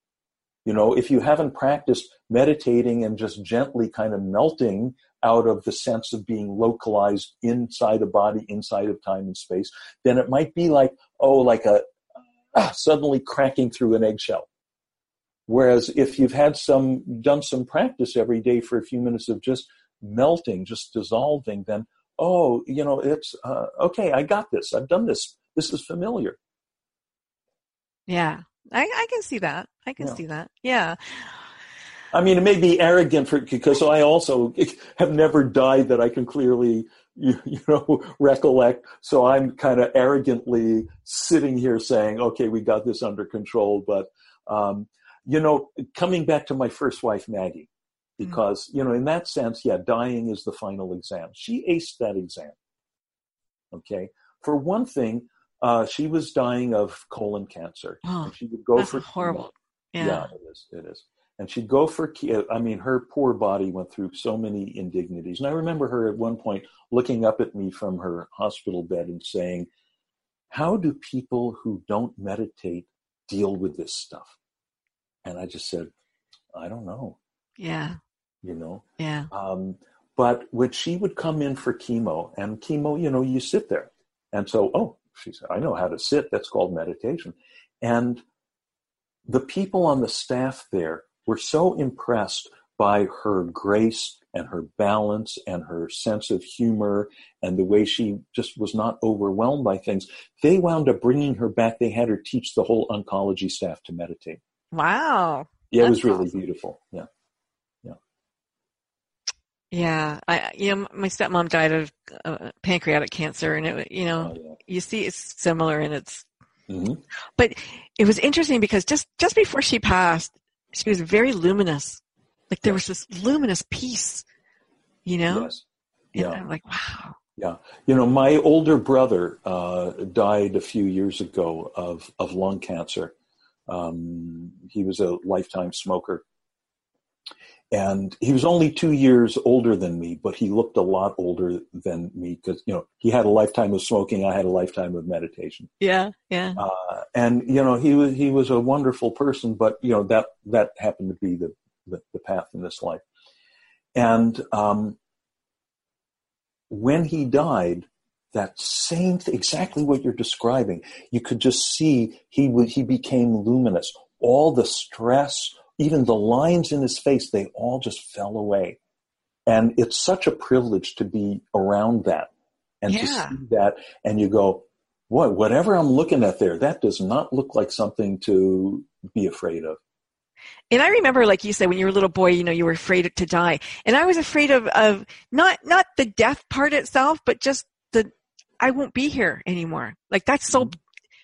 you know, if you haven't practiced meditating and just gently kind of melting out of the sense of being localized inside a body, inside of time and space, then it might be like, oh, like a ah, suddenly cracking through an eggshell. Whereas if you've had some, done some practice every day for a few minutes of just melting, just dissolving, then, oh, you know, it's, uh, okay, I got this. I've done this. This is familiar. yeah i i can see that i can Yeah. see that yeah I mean, it may be arrogant for, because I also have never died that I can clearly, you, you know, recollect. So I'm kind of arrogantly sitting here saying, okay, we got this under control. But, um, you know, coming back to my first wife, Maggie, because, you know, in that sense, yeah, dying is the final exam. She aced that exam. Okay. For one thing, uh, she was dying of colon cancer. Oh, and she would go that's for horrible yeah, Yeah, it is. It is. And she'd go for, I mean, her poor body went through so many indignities. And I remember her at one point looking up at me from her hospital bed and saying, How do people who don't meditate deal with this stuff? And I just said, I don't know, yeah you know. yeah Um, but when she would come in for chemo, and chemo, you know, you sit there. And so, oh, she said, I know how to sit. That's called meditation. And the people on the staff there were so impressed by her grace and her balance and her sense of humor and the way she just was not overwhelmed by things. They wound up bringing her back. They had her teach the whole oncology staff to meditate. wow Yeah, it was really awesome. beautiful. Yeah. Yeah i you know my stepmom died of uh, pancreatic cancer and it you know Oh, yeah. you see it's similar and it's Mhm. but it was interesting because just just before she passed she was very luminous like there was this luminous peace you know Yes. and Yeah. i'm like wow Yeah, you know, my older brother uh, died a few years ago of of lung cancer. Um, he was a lifetime smoker, and he was only two years older than me, but he looked a lot older than me because you know he had a lifetime of smoking. I had a lifetime of meditation, yeah yeah uh, and you know he was he was a wonderful person. But you know that that happened to be the the, the path in this life, and um, when he died, that same th- exactly what you're describing. You could just see he would he became luminous. All the stress, even the lines in his face, they all just fell away. And it's such a privilege to be around that and to see that, and you go, "Boy, whatever I'm looking at there, that does not look like something to be afraid of." And I remember, like you said, when you were a little boy, you know, you were afraid to die. And I was afraid of, of not, not the death part itself, but just the, I won't be here anymore. Like that's so, mm-hmm.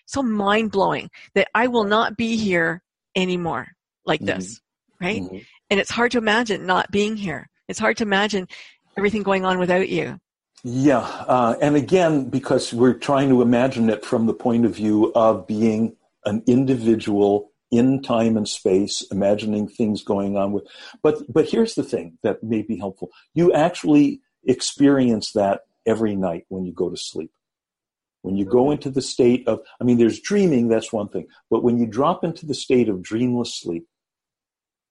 so mind blowing that I will not be here anymore like this. Right. Mhm. And it's hard to imagine not being here. It's hard to imagine everything going on without you. Yeah, uh, and again, because we're trying to imagine it from the point of view of being an individual in time and space, imagining things going on with. But but here's the thing that may be helpful: you actually experience that every night when you go to sleep. When you go into the state of, I mean, there's dreaming, that's one thing, but when you drop into the state of dreamless sleep,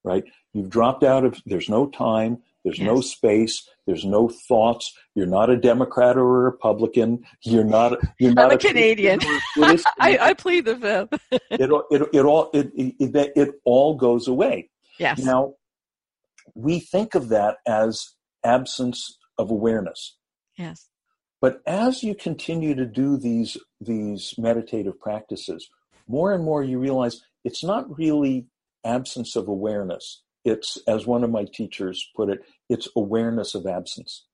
right? You've dropped out of, there's no time, there's yes. no space. There's no thoughts. You're not a Democrat or a Republican. You're not. You're not I'm a, a Canadian. I, I plead the fifth. it, it, it all it, it, it all goes away. Yes. Now, we think of that as absence of awareness. Yes. But as you continue to do these these meditative practices, more and more you realize it's not really absence of awareness. It's as one of my teachers put it it's awareness of absence.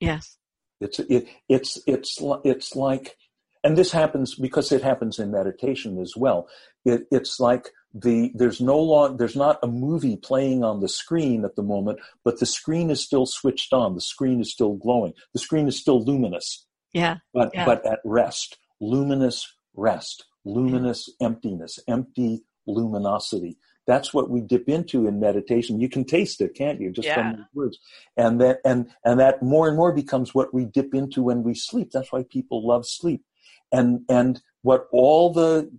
Yes. It's it, it's it's it's like and this happens because it happens in meditation as well. It, it's like the there's no long there's not a movie playing on the screen at the moment but the screen is still switched on the screen is still glowing the screen is still luminous yeah but yeah. but at rest luminous rest luminous yeah. emptiness empty luminosity that's what we dip into in meditation. You can taste it, can't you? Just yeah. from the words. And that and and that more and more becomes what we dip into when we sleep. That's why people love sleep. And and what all the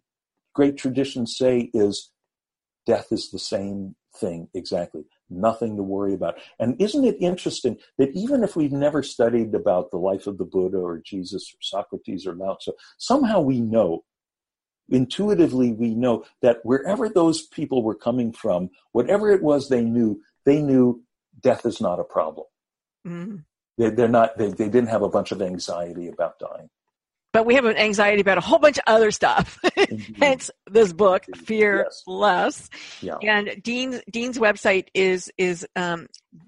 great traditions say is death is the same thing exactly. Nothing to worry about. And isn't it interesting that even if we've never studied about the life of the Buddha or Jesus or Socrates or Lao Tzu, somehow we know intuitively we know that wherever those people were coming from, whatever it was they knew, they knew death is not a problem. Mm. They, they're not. They, they didn't have a bunch of anxiety about dying. But we have an anxiety about a whole bunch of other stuff. Hence this book, Fear yes. Less. Yeah. And Dean's Dean's website is is um,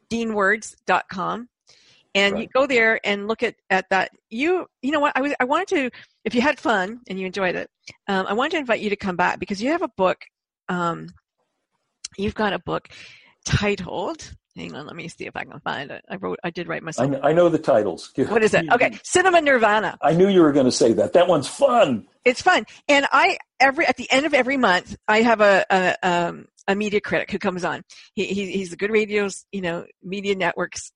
deanwords.com and right. you go there and look at, at that you you know what i was i wanted to if you had fun and you enjoyed it um, i wanted to invite you to come back because you have a book um, you've got a book titled hang on let me see if i can find it i wrote i did write myself i, I know the titles what is it okay cinema nirvana i knew you were going to say that that one's fun it's fun and i every at the end of every month i have a, a um, a media critic who comes on. He, he, he's a good radio, you know, media networks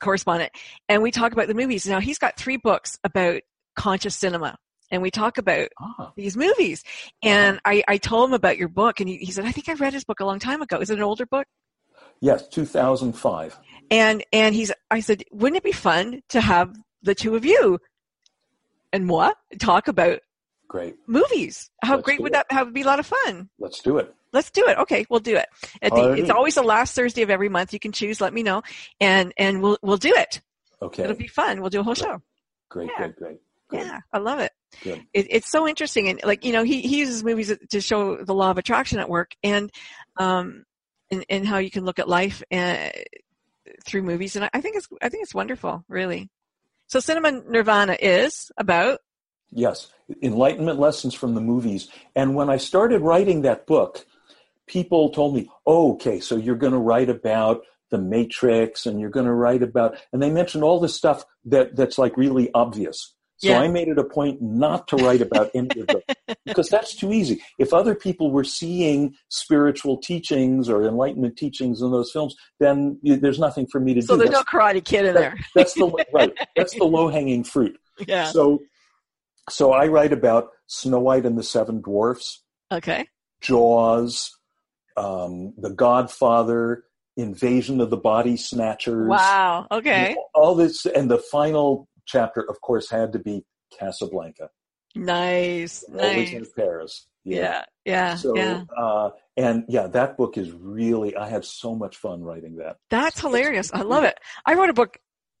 correspondent, and we talk about the movies. Now he's got three books about conscious cinema. And we talk about ah. these movies. And. I, I told him about your book, and he, he said, I think I read his book a long time ago. Is it an older book? Yes, 2005. And and he's I said, wouldn't it be fun to have the two of you and what talk about great movies? How Let's great would it. that? How would be a lot of fun? Let's do it. Let's do it. Okay, we'll do it. The, it's always the last Thursday of every month. You can choose. Let me know, and and we'll we'll do it. Okay. It'll be fun. We'll do a whole show. Great, yeah. great, great, great. Yeah, I love it. It, it's so interesting, and like you know, he he uses movies to show the law of attraction at work, and um, and, how you can look at life and uh, through movies, and I think it's I think it's wonderful, really. So, Cinema Nirvana is about yes, enlightenment lessons from the movies. And when I started writing that book, people told me, oh, okay, so you're going to write about the Matrix and you're going to write about, and they mentioned all this stuff that, that's like really obvious. So yeah. I made it a point not to write about any of them because that's too easy. If other people were seeing spiritual teachings or enlightenment teachings in those films, then there's nothing for me to so do. So there's that's, no Karate Kid in that, there. that's the right. That's the low hanging fruit. Yeah. So, so I write about Snow White and the Seven Dwarfs. Okay. Jaws, um, The Godfather, Invasion of the Body Snatchers. Wow. Okay. You know, all this, and the final chapter, of course, had to be Casablanca. Nice. Always nice. in Paris. Yeah. Yeah. Yeah. So, yeah. Uh, and yeah, that book is really, I had so much fun writing that. That's hilarious. I love it. I wrote a book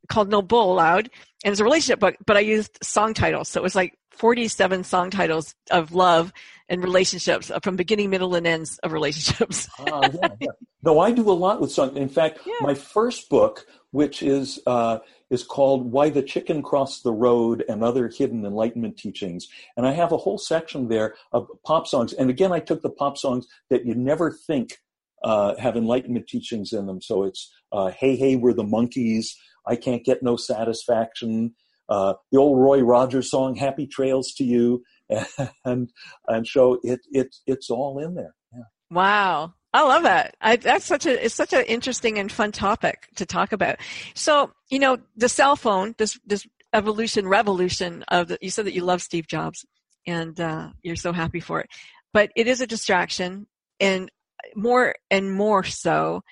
called No Bull Allowed, and it's a relationship book, but I used song titles. So it was like 47 song titles of love and relationships uh, from beginning, middle, and ends of relationships. uh, yeah, yeah. No, I do a lot with song. In fact, yeah. my first book, which is uh, is called "Why the Chicken Crossed the Road and Other Hidden Enlightenment Teachings," and I have a whole section there of pop songs. And again, I took the pop songs that you never think uh, have enlightenment teachings in them. So it's uh, "Hey, hey, we're the Monkees." I can't get no satisfaction. Uh, the old Roy Rogers song "Happy Trails to You," and and so it it it's all in there. Yeah. Wow. I love that. I, that's such a it's such an interesting and fun topic to talk about. So you know the cell phone, this this evolution revolution of the, you said that you love Steve Jobs and uh, you're so happy for it, but it is a distraction and more and more so.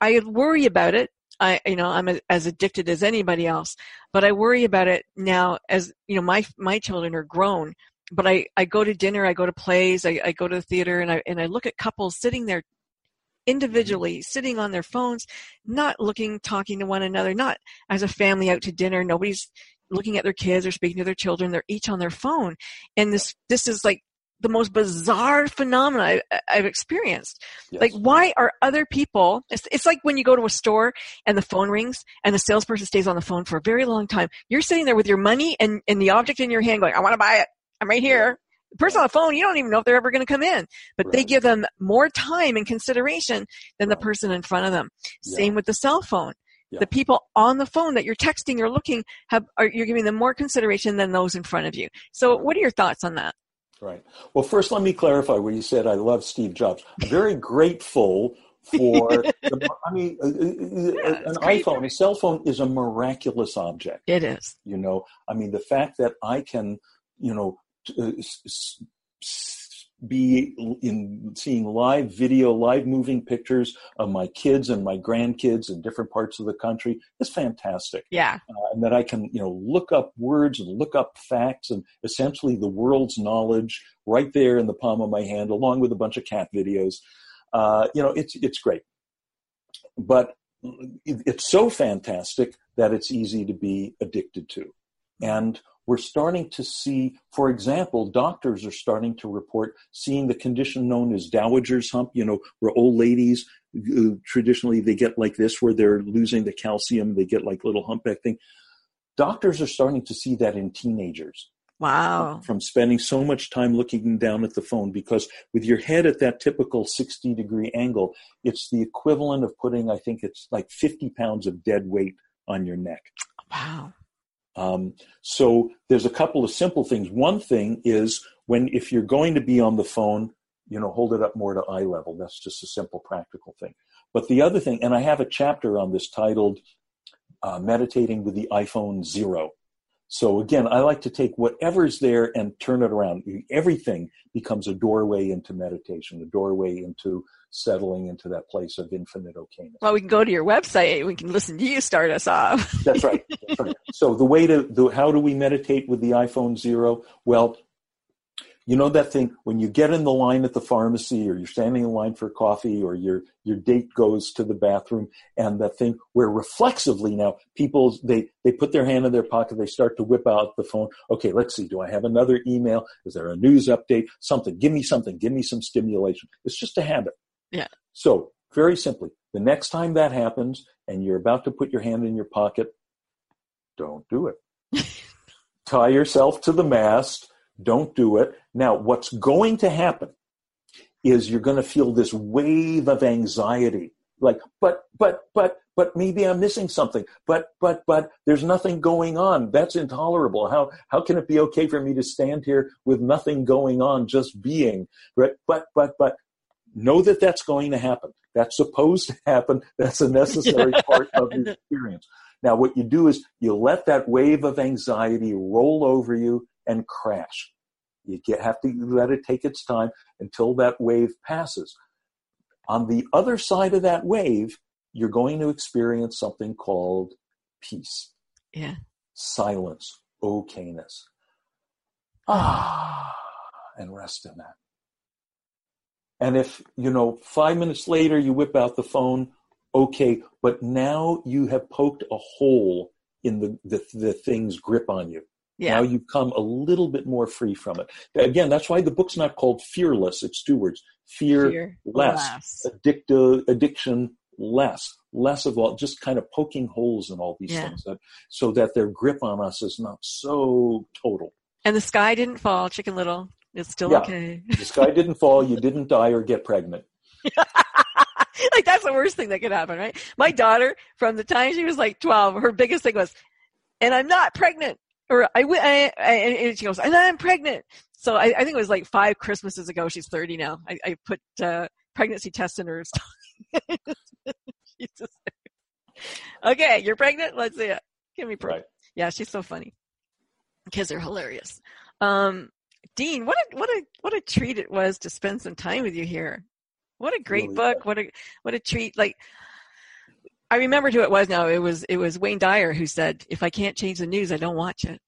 I worry about it. I you know I'm a, as addicted as anybody else, but I worry about it now as you know my my children are grown but I, I go to dinner, I go to plays, I, I go to the theater, and I and I look at couples sitting there individually sitting on their phones, not looking, talking to one another, not as a family out to dinner. Nobody's looking at their kids or speaking to their children. They're each on their phone. And this, this is like the most bizarre phenomenon I, have experienced. Yes. Like, why are other people? It's, it's, like when you go to a store and the phone rings and the salesperson stays on the phone for a very long time. You're sitting there with your money and, and the object in your hand, going, "I want to buy it. I'm right here." The person on the phone, you don't even know if they're ever going to come in, but right. they give them more time and consideration than the person in front of them. Yeah. Same with the cell phone. Yeah. The people on the phone that you're texting or looking have, are, you're giving them more consideration than those in front of you. So what are your thoughts on that? Right. Well, first, let me clarify where you said I love Steve Jobs. I'm very grateful for, the, I mean, uh, uh, uh yeah, an iPhone, a cell phone is a miraculous object. It is. You know, I mean, the fact that I can, you know, uh, be in seeing live video, live moving pictures of my kids and my grandkids in different parts of the country is fantastic. Yeah. Uh, and that I can, you know, look up words and look up facts and essentially the world's knowledge right there in the palm of my hand, along with a bunch of cat videos. Uh, you know, it's, it's great. But it's so fantastic that it's easy to be addicted to. And we're starting to see, for example, doctors are starting to report seeing the condition known as dowager's hump, you know, where old ladies traditionally they get like this, where they're losing the calcium, they get like little humpback thing. Doctors are starting to see that in teenagers. Wow. From spending so much time looking down at the phone because with your head at that typical 60 degree angle, it's the equivalent of putting, I think it's like 50 pounds of dead weight on your neck. Wow. Um, so there's a couple of simple things. One thing is when if you're going to be on the phone, you know, hold it up more to eye level. That's just a simple practical thing. But the other thing, and I have a chapter on this titled uh, "Meditating with the iPhone Zero." So again, I like to take whatever's there and turn it around. Everything becomes a doorway into meditation, a doorway into settling into that place of infinite okayness. Well, we can go to your website. We can listen to you start us off. That's right. That's right. So the way to, the, how do we meditate with the iPhone Zero? Well, you know that thing when you get in the line at the pharmacy or you're standing in line for coffee or your your date goes to the bathroom and that thing where reflexively now people they they put their hand in their pocket they start to whip out the phone okay let's see do i have another email is there a news update something give me something give me some stimulation it's just a habit yeah so very simply the next time that happens and you're about to put your hand in your pocket don't do it tie yourself to the mast don't do it. Now, what's going to happen is you're going to feel this wave of anxiety. Like, but, but, but, but maybe I'm missing something. But, but, but there's nothing going on. That's intolerable. How, how can it be okay for me to stand here with nothing going on, just being? Right? But, but, but know that that's going to happen. That's supposed to happen. That's a necessary part of the experience. Now, what you do is you let that wave of anxiety roll over you and crash. You get, have to let it take its time until that wave passes. On the other side of that wave, you're going to experience something called peace. Yeah. Silence, okayness. Ah, and rest in that. And if, you know, five minutes later you whip out the phone, okay, but now you have poked a hole in the, the, the thing's grip on you. Yeah. Now you've come a little bit more free from it. Again, that's why the book's not called Fearless. It's two words. Fear, Fear less. less. Addictive, addiction less. Less of all, just kind of poking holes in all these yeah. things that, so that their grip on us is not so total. And the sky didn't fall, Chicken Little. It's still yeah. okay. the sky didn't fall. You didn't die or get pregnant. like that's the worst thing that could happen, right? My daughter, from the time she was like 12, her biggest thing was, and I'm not pregnant. Or I, I, I and she goes, and I'm pregnant. So I, I think it was like five Christmases ago. She's 30 now. I, I put uh, pregnancy tests in her. Just- okay, you're pregnant. Let's see it. Give me proof. Right. Yeah, she's so funny because they're hilarious. Um, Dean, what a what a what a treat it was to spend some time with you here. What a great Really book. What a what a treat. Like I remembered who it was now. It was it was Wayne Dyer who said, "If I can't change the news, I don't watch it."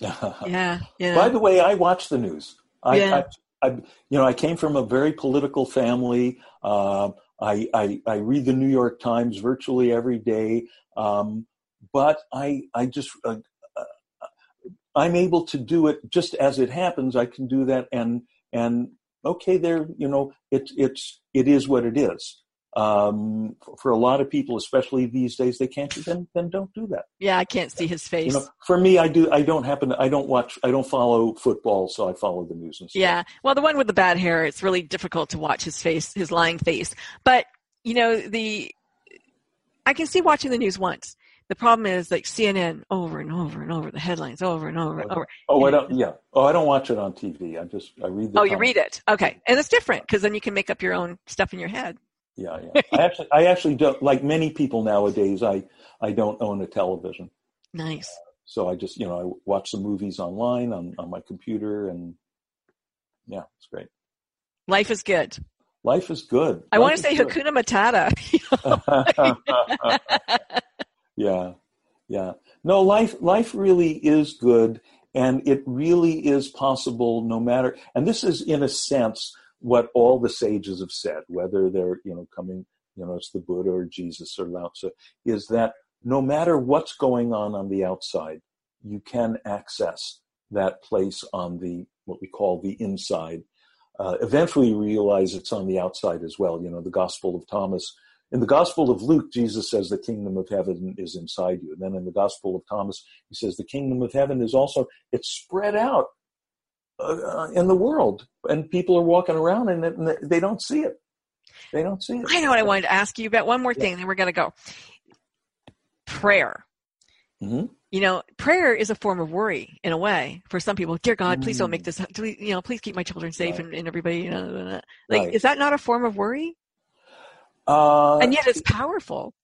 Yeah, yeah. By the way, I watch the news. I, Yeah. I, I, you know, I came from a very political family. Um I, I, I read the New York Times virtually every day, um, but I, I just, uh, uh, I'm able to do it just as it happens. I can do that, and and okay, there, you know, it's it's it is what it is. Um, for, a lot of people, especially these days, they can't. Then then don't do that. yeah, I can't see his face. You know, for me, I do. I don't happen. To, I don't watch. I don't follow football, so I follow the news and stuff. Yeah. Well, the one with the bad hair, it's really difficult to watch his face, his lying face. But, you know, the, I can see watching the news once. The problem is like CNN over and over and over, the headlines over and over and oh, over. Oh, I don't. Yeah. Oh, I don't watch it on TV. I just I read. The Oh, you read it. Okay. And it's different because then you can make up your own stuff in your head. Yeah, yeah. I actually, I actually don't. Like many people nowadays, I I don't own a television, Nice. so I just you know I watch the movies online on on my computer, and yeah, it's great. Life is good. Life is good. I want to say good. Hakuna Matata. yeah, yeah. No, life life really is good, and it really is possible. No matter, and this is in a sense what all the sages have said, whether they're you know coming, you know, it's the Buddha or Jesus or Lao Tzu, is that no matter what's going on on the outside, you can access that place on the what we call the inside. Uh, eventually, you realize it's on the outside as well. You know, the Gospel of Thomas in the Gospel of Luke, Jesus says the kingdom of heaven is inside you. And then in the Gospel of Thomas, he says the kingdom of heaven is also, it's spread out uh, in the world. And people are walking around and, and they don't see it. They don't see it. I know what I wanted to ask you about. One more thing, then we're going to go. Prayer. Mhm. You know, prayer is a form of worry in a way for some people. Dear God, please don't make this. You know, please keep my children safe Right. and, and everybody. You know, like Right. is that not a form of worry? Uh, And yet it's powerful.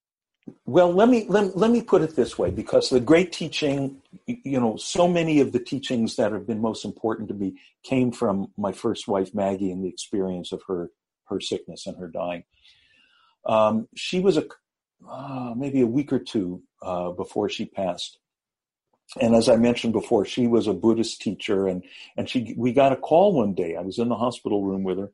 Well, let me let, let me put it this way, because the great teaching, you know, so many of the teachings that have been most important to me came from my first wife Maggie and the experience of her her sickness and her dying. Um, she was a uh, maybe a week or two uh, before she passed, and as I mentioned before, she was a Buddhist teacher, and and she we got a call one day. I was in the hospital room with her.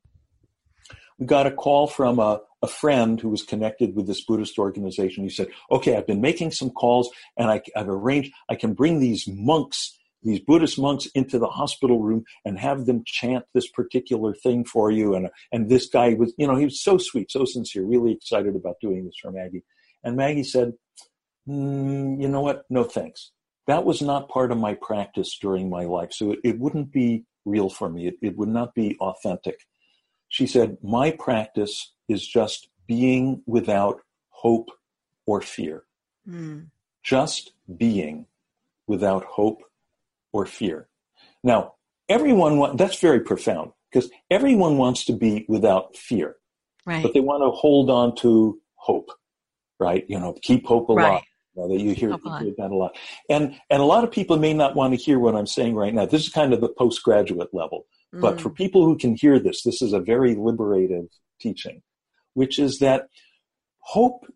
We got a call from a, a friend who was connected with this Buddhist organization. He said, "Okay, I've been making some calls, and I, I've arranged. I can bring these monks, these Buddhist monks, into the hospital room and have them chant this particular thing for you." And and this guy was, you know, he was so sweet, so sincere, really excited about doing this for Maggie. And Maggie said, mm, "You know what? No thanks. That was not part of my practice during my life, so it, it wouldn't be real for me. It, it would not be authentic." She said, My practice is just being without hope or fear. Mm. Just being without hope or fear. Now, everyone, wa- that's very profound because everyone wants to be without fear, Right. but they want to hold on to hope, right? You know, keep hope alive. Right. You know, that you hear, you hear that a lot. And, and a lot of people may not want to hear what I'm saying right now. This is kind of the postgraduate level. But Mm. for people who can hear this, this is a very liberative teaching, which is that hope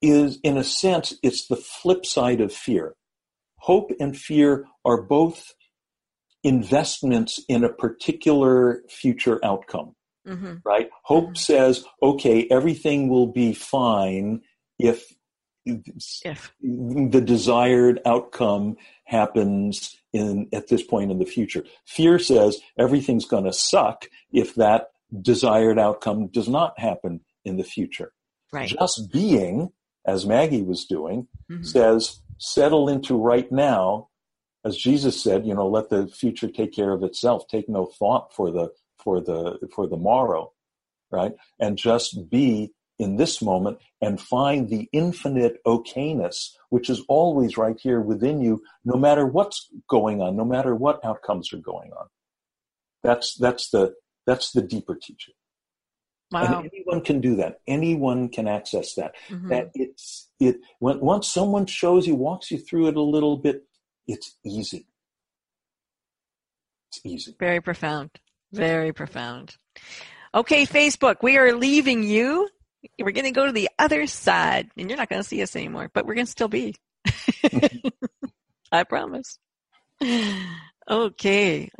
is, in a sense, it's the flip side of fear. Hope and fear are both investments in a particular future outcome, hmm right? Hope Mhm. says, okay, everything will be fine if If. the desired outcome happens in at this point in the future. Fear says everything's going to suck if that desired outcome does not happen in the future. Right. Just being, as Maggie was doing, Mhm. says settle into right now. As Jesus said, you know, let the future take care of itself. Take no thought for the for the for the morrow, right? And just be in this moment and find the infinite okayness, which is always right here within you, no matter what's going on, no matter what outcomes are going on. That's, that's the, that's the deeper teaching. Wow. And anyone can do that. Anyone can access that. Mhm. That it's it when once someone shows you, walks you through it a little bit, it's easy. It's easy. Very profound. Very profound. Okay, Facebook, we are leaving you. We're going to go to the other side, and you're not going to see us anymore, but we're going to still be. I promise. Okay.